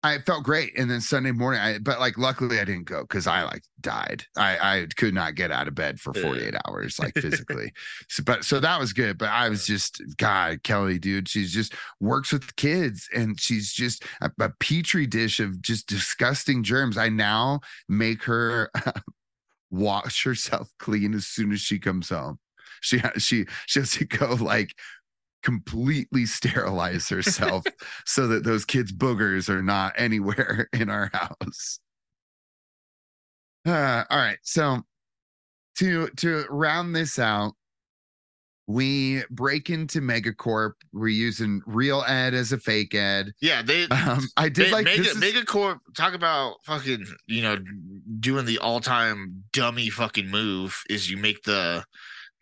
I felt great, and then Sunday morning, I but like luckily I didn't go because I like died. I I could not get out of bed for 48 hours, like physically. so, but so that was good. But I was just God, Kelly, dude, she's just works with kids, and she's just a, a petri dish of just disgusting germs. I now make her wash herself clean as soon as she comes home. She she she has to go like completely sterilize herself so that those kids' boogers are not anywhere in our house. Uh, all right, so to to round this out, we break into Megacorp. We're using real Ed as a fake Ed. Yeah, they Um, I did Ma- like Mega this is- Megacorp. Talk about fucking you know doing the all time dummy fucking move is you make the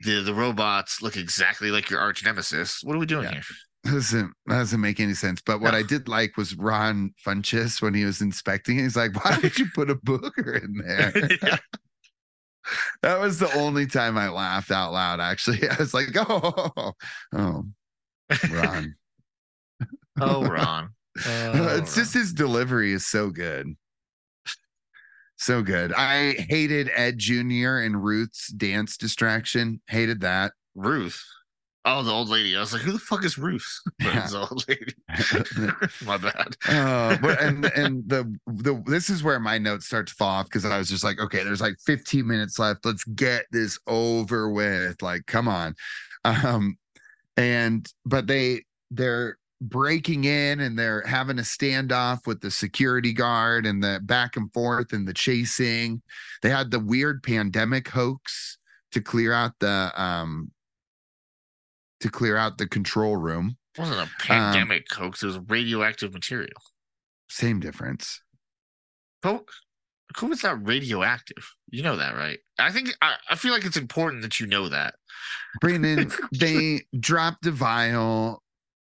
the the robots look exactly like your arch nemesis. What are we doing Yeah. here? doesn't that doesn't make any sense. But what No. I did like was Ron Funches when he was inspecting it. He's like, "Why did you put a booger in there?" That was the only time I laughed out loud. Actually, I was like, "Oh, oh, Ron." oh, Ron. Oh, it's oh, just his delivery is so good. So good. I hated Ed Jr. and Ruth's dance distraction. Hated that. Ruth. Oh, the old lady. I was like, who the fuck is Ruth? Yeah. the old lady. My bad. uh, but and and the the this is where my notes start to fall off because I was just like, okay, there's like 15 minutes left. Let's get this over with. Like, come on. Um, and but they they're breaking in and they're having a standoff with the security guard and the back and forth and the chasing. They had the weird pandemic hoax to clear out the um to clear out the control room. It wasn't Um, a pandemic hoax. It was radioactive material. Same difference. Co- COVID's not radioactive. You know that, right? I think I, I feel like it's important that you know that. Brandon, they dropped a vial.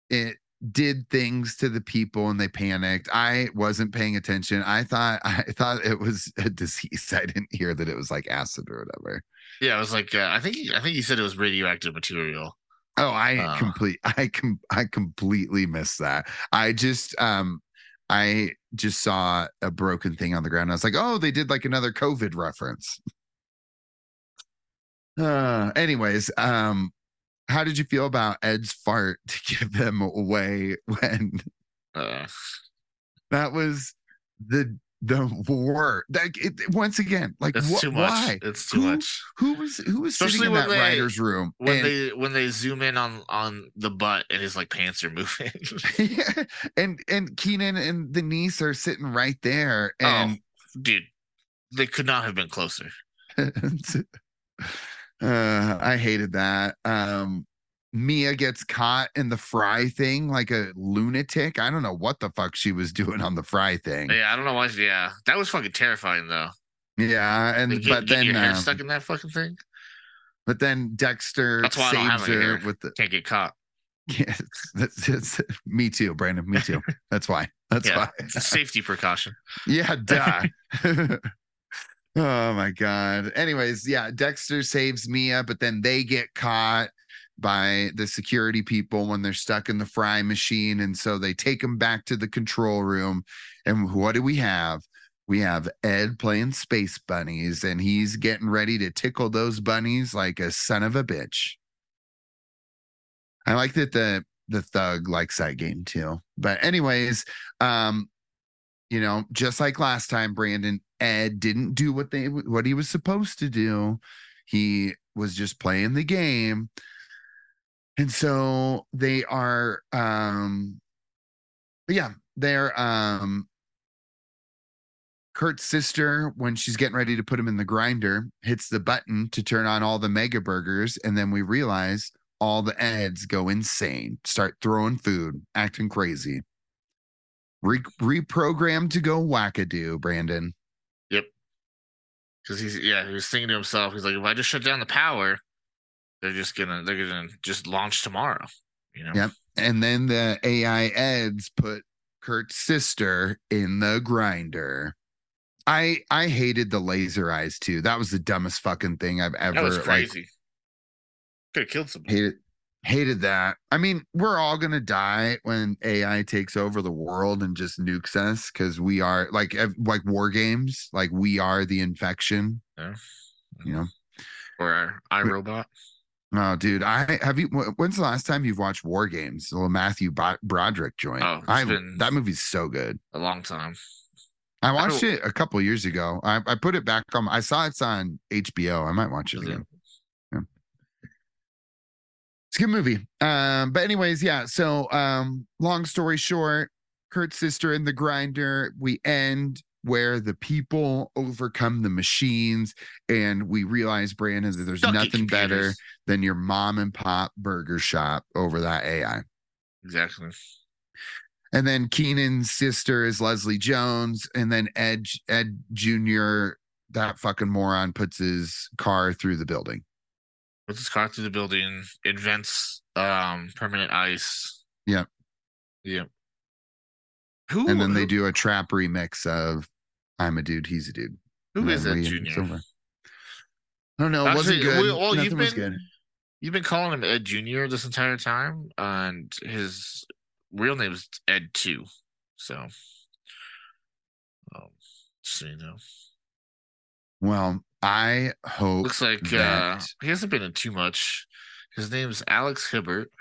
It did things to the people and they panicked. I wasn't paying attention. I thought I thought it was a disease. I didn't hear that it was like acid or whatever. Yeah, I was like, uh, I think he, I think he said it was radioactive material. Oh, I Uh. complete I com I completely missed that. I just um I just saw a broken thing on the ground. I was like, oh, they did like another COVID reference. Uh anyways, um how did you feel about Ed's fart to give them away when Uh, that was the the word like it, once again like it's wh- too much. why It's too Who- much. who was who was Especially sitting in that they- writer's room When and- they when they zoom in on on the butt and his like pants are moving. yeah, and and Kenan and the niece are sitting right there, and oh, dude, they could not have been closer. Uh, I hated that. Um, Mia gets caught in the fry thing like a lunatic. I don't know what the fuck she was doing on the fry thing. Yeah, Yeah, I don't know why. Yeah, that was fucking terrifying though. Yeah, and Like, get, but get then your hair um, stuck in that fucking thing. but then Dexter That's why I don't have saves her with the. Can't get caught. Yes, that's, that's me too, Brandon. Me too. That's why. That's Yeah, why. it's a safety precaution. Yeah, duh. Oh my god. Anyways, yeah, Dexter saves Mia, but then they get caught by the security people when they're stuck in the fry machine. And so they take them back to the control room. And what do we have? We have Ed playing space bunnies, and he's getting ready to tickle those bunnies like a son of a bitch. I like that the the thug likes that game too. But anyways, um, you know, just like last time, Brandon Ed didn't do what they what he was supposed to do. He was just playing the game. And so they are um yeah, they're um Kurt's sister, when she's getting ready to put him in the grinder, hits the button to turn on all the mega burgers, and then we realize all the Eds go insane, start throwing food, acting crazy. Re- reprogrammed to go wackadoo, Brandon. Yep. Because he's yeah, he was thinking to himself, he's like, if I just shut down the power, they're just gonna they're gonna just launch tomorrow. You know? Yep. And then the AI Eds put Kurt's sister in the grinder. I I hated the laser eyes too. That was the dumbest fucking thing I've ever That was like crazy. Could have killed somebody. hated hated that. I mean, we're all gonna die when AI takes over the world and just nukes us because we are like like war games. Like we are the infection. Yeah. You know. Or iRobot. Oh, dude, I have you. When's the last time you've watched War Games? The little Matthew Broderick joint. Oh, I that movie's so good. A long time. I watched don't- it a couple years ago. I, I put it back on. I saw it's on HBO. I might watch it? again. It's a good movie. Um, but anyways, yeah. So, um, long story short, Kurt's sister in the grinder. We end where the people overcome the machines, and we realize, Brandon, that there's nothing better than your mom and pop burger shop over that AI. Exactly. And then Kenan's sister is Leslie Jones, and then Ed Ed Jr. That fucking moron puts his car through the building. Puts his car through the building, invents um permanent ice, Yeah. Who and then they do a trap remix of "I'm a Dude, He's a Dude." Who and is then that junior? it's. I don't know. It wasn't good. well, well, Nothing you've was been- good. You've been calling him Ed Junior this entire time, and his real name is Ed Two. So, um, just so you know, Well, I hope looks like uh, he hasn't been in too much. His name's Alex Hibbert.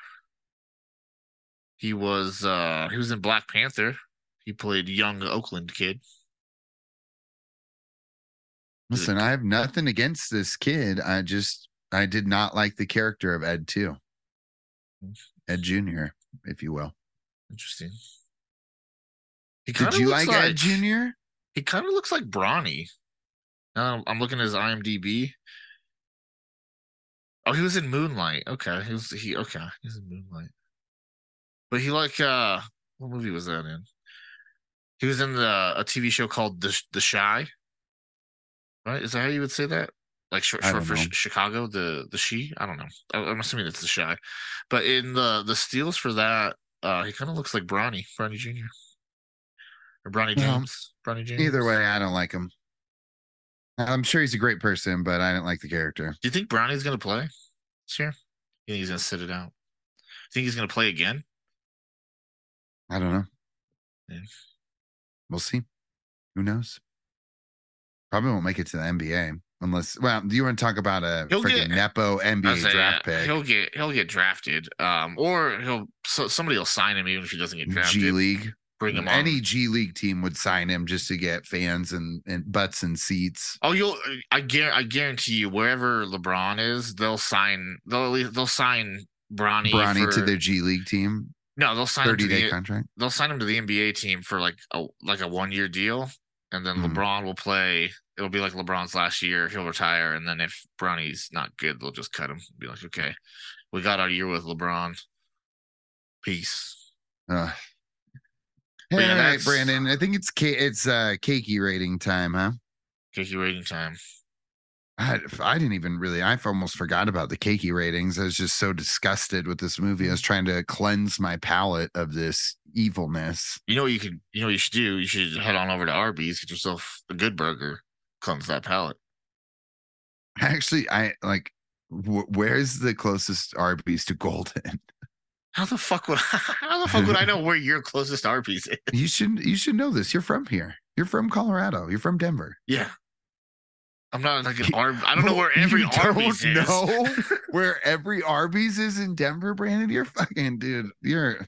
He was uh he was in Black Panther. He played young Oakland kid. Listen, I have nothing against this kid. I just I did not like the character of Ed too. Ed Junior, if you will. Interesting. He Did you looks like, Ed Junior? He kind of looks like Bronny. Now I'm- looking at his IMDb. Oh, he was in Moonlight. Okay, he was he. Okay, he's in Moonlight. But he like uh, what movie was that in? He was in the a TV show called The The Shy. Right? Is that how you would say that? Like short, short for know. Chicago, the the She. I don't know. I, I'm assuming it's The Shy. But in the the steals for that, uh, he kind of looks like Bronny, Bronny Jr. Or Bronny Well, James, Bronny James. Either way, I don't like him. I'm sure he's a great person, but I didn't like the character. Do you think Bronny's going to play this year? You think he's going to sit it out? You think he's going to play again? I don't know. Yeah. We'll see. Who knows? Probably won't make it to the NBA unless. Well, do you want to talk about a freaking nepo NBA like, draft pick? He'll get he'll get drafted, um, or he'll so somebody will sign him even if he doesn't get drafted. G League. Bring him on. Any G League team would sign him just to get fans and, and butts and seats. Oh, you'll I guarantee I guarantee you wherever LeBron is, they'll sign they'll at least they'll sign Bronny, Bronny to their G League team, no they'll sign him to thirty day the, contract. they'll sign him to the NBA team for like a like a one year deal, and then Mhm. LeBron will play. It'll be like LeBron's last year. He'll retire, and then if Bronny's not good, they'll just cut him. Be like, okay, we got our year with LeBron. Peace. Uh, But yeah, right, Brandon. I think it's it's uh cakey rating time, huh? Kiki rating time. I, I didn't even really. I almost forgot about the cakey ratings. I was just so disgusted with this movie. I was trying to cleanse my palate of this evilness. You know what you could. You know what you should do. You should head on over to Arby's, get yourself a good burger, cleanse that palate. Actually, I like. Wh- where's the closest Arby's to Golden? How the fuck would how the fuck would I know where your closest Arby's is? You should you should know this. You're from here. You're from Colorado. You're from Denver. Yeah. I'm not like an Arb. I don't know where every Arby's is. know where every Arby's is in Denver, Brandon. You're fucking dude. You're.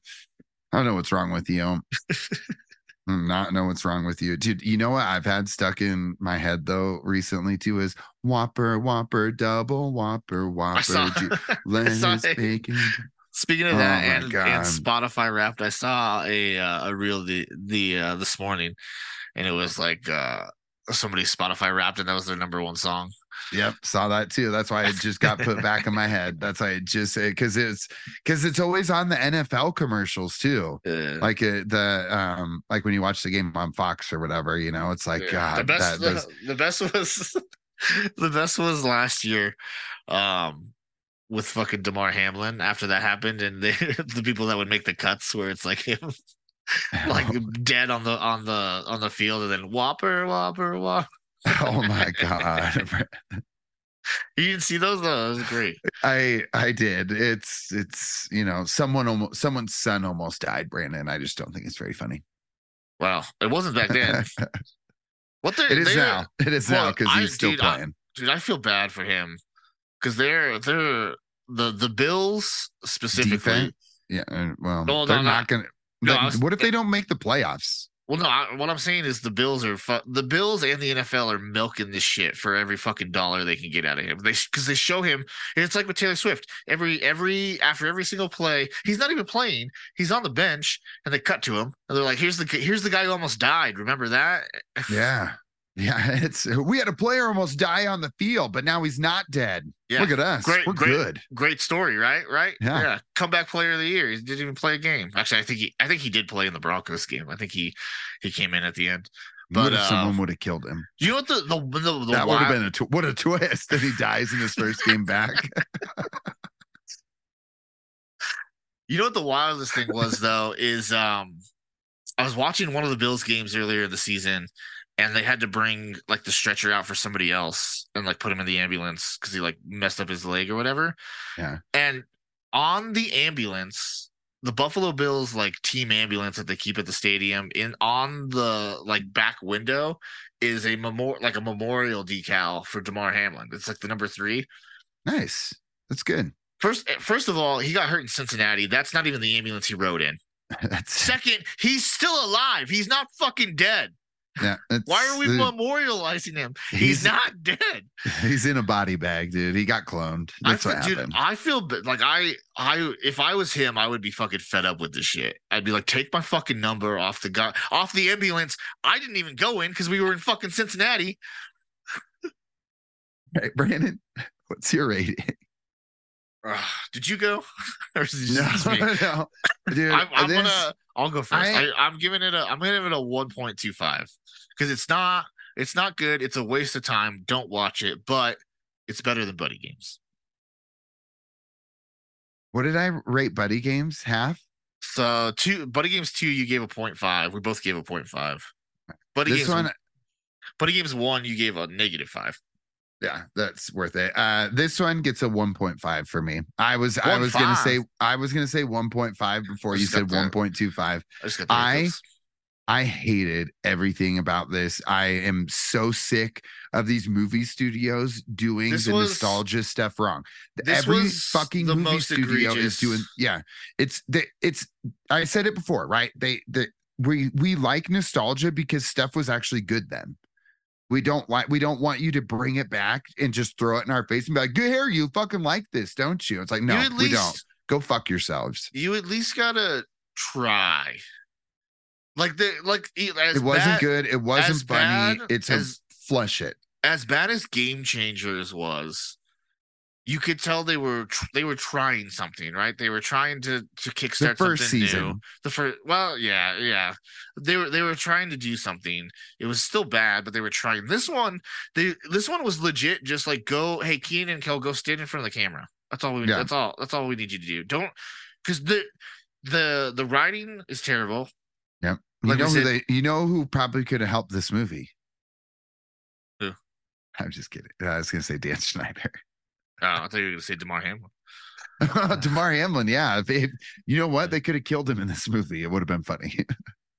I don't know what's wrong with you. Not know what's wrong with you, dude. You know what I've had stuck in my head though recently too is Whopper, Whopper, double Whopper, Whopper, I saw, ju- I lettuce, saw bacon. Speaking of Oh that, and, and Spotify Wrapped, I saw a uh, a reel the the uh, this morning, and it was like uh, somebody Spotify Wrapped, and that was their number one song. Yep, saw that too. That's why it just got put back in my head. That's why it just because it's because it's always on the NFL commercials too. Uh, Like uh, the um like when you watch the game on Fox or whatever, you know, it's like yeah. God. the best that, the, the best was the best was last year, um, with fucking Damar Hamlin. After that happened, and they, the people that would make the cuts, where it's like him. Like dead on the on the on the field, and then Whopper, Whopper, Whopper. oh my god. You didn't see those? though? it was great. I I did. It's it's you know someone almost someone's son almost died, Brandon. I just don't think it's very funny. Well, it wasn't back then. What it is now. It is now because he's still dude, I- playing. dude. I feel bad for him because they're they're the the Bills specifically. Defense? yeah. uh, Well, No, no, they're no. not gonna. No, was- what if they don't make the playoffs? Well, no, I, what I'm saying is the Bills are fu- the Bills and the NFL are milking this shit for every fucking dollar they can get out of him. They because they show him it's like with Taylor Swift. Every every after every single play, he's not even playing. He's on the bench, and they cut to him, and they're like, "Here's the here's the guy who almost died. Remember that?" Yeah. Yeah, it's we had a player almost die on the field, but now he's not dead. Yeah. Look at us. Great, We're great. good. Great story, right? Right? Yeah. Comeback player of the year. He didn't even play a game. Actually, I think he I think he did play in the Broncos game. I think he he came in at the end. But, uh, someone would have killed him? You know what the the the, the that would have been a tw- what a twist that he dies in his first game back. You know what the wildest thing was though is um I was watching one of the Bills games earlier in the season and they had to bring like the stretcher out for somebody else and like put him in the ambulance because he like messed up his leg or whatever. Yeah. And on the ambulance, the Buffalo Bills like team ambulance that they keep at the stadium, in on the like back window is a memorial like a memorial decal for Damar Hamlin. It's like the number three. Nice. That's good. First, eh, first of all, he got hurt in Cincinnati. That's not even the ambulance he rode in. That's Second, he's still alive. He's not fucking dead. Yeah. It's, Why are we memorializing him? He's, He's- not dead. He's in a body bag, dude. He got cloned. That's I, what fe- dude, happened. I feel like I, I, if I was him, I would be fucking fed up with this shit. I'd be like, take my fucking number off the guy, off the ambulance. I didn't even go in because we were in fucking Cincinnati. Hey, Brandon, what's your rating? Ugh, did you go? or No, no, dude. I'm, I'm this- gonna. I'll go first. I- I'm giving it a. I'm gonna give it a 1.25 because it's not. It's not good. It's a waste of time. Don't watch it. But it's better than Buddy Games. What did I rate Buddy Games? Half. So two Buddy Games two, you gave a 0.5. We both gave a 0.5. Buddy This Games one, Buddy Games one, you gave a negative five. Yeah, that's worth it. Uh, this one gets a 1.5 for me. I was, I was gonna 1.5? say, I was gonna say 1.5 before you just got said that. 1.25. I just got the I- hiccups. I hated everything about this. I am so sick of these movie studios doing This the was- nostalgia stuff wrong. this Every was fucking the movie most studio egregious- is doing. Yeah, it's the it's. I said it before, right? They the we we like nostalgia because stuff was actually good then. We don't like we don't want you to bring it back and just throw it in our face and be like, "Good hair, you fucking like this, don't you?" It's like, no, at we don't. Go fuck yourselves. You at least gotta try. Like the like It wasn't bad, good. It wasn't funny. bad It's a as- flush it. as bad as Game Changers was. You could tell they were they were trying something, right? They were trying to to kickstart The first something new. season. The first, well, yeah, yeah. They were they were trying to do something. It was still bad, but they were trying. This one, they this one was legit. Just like go, hey, Kenan and Kel, go stand in front of the camera. That's all we. Yeah. That's all. That's all we need you to do. Don't because the the the writing is terrible. You Like know who they you know who probably could have helped this movie? Who? I'm just kidding. I was gonna say Dan Schneider. Oh, I thought you were going to say Damar Hamlin. Damar Hamlin, yeah. If it, you know what? They could have killed him in this movie. It would have been funny.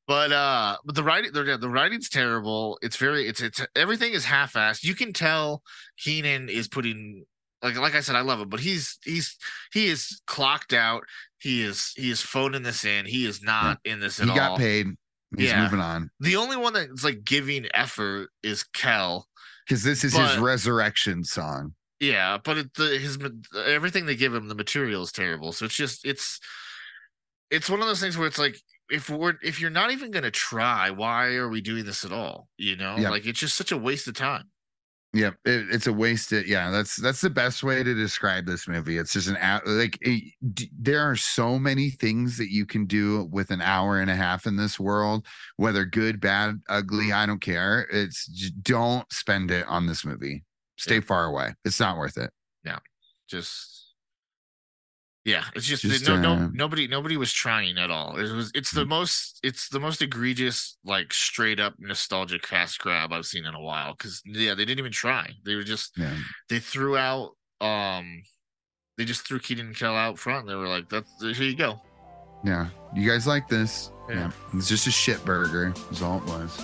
But uh, but the writing the, the writing's terrible. It's very it's it's everything is half-assed. You can tell Kenan is putting like like I said, I love him, but he's he's he is clocked out. He is he is phoning this in. He is not in this at all. he got all. paid. He's Yeah. moving on. The only one that's like giving effort is Kel. Because this is his resurrection song. Yeah, but it, the, his everything they give him, the material is terrible. So it's just it's it's one of those things where it's like if we're if you're not even gonna try, why are we doing this at all? You know, Yeah. like it's just such a waste of time. Yeah, it, it's a waste. wasted. Yeah, that's that's the best way to describe this movie. It's just an hour. Like it, d- there are so many things that you can do with an hour and a half in this world, whether good, bad, ugly. I don't care. It's don't spend it on this movie. Stay Yeah. far away. It's not worth it. Yeah. Just yeah, it's just, Just, no no uh, nobody nobody was trying at all. It was it's the most it's the most egregious like straight up nostalgic cast grab I've seen in a while. Because yeah, they didn't even try. They were just Yeah, they threw out um they just threw Kenan and Kel out front. They were like, "That's here you go." yeah. You guys like this? Yeah. It's just a shit burger. Is all it was.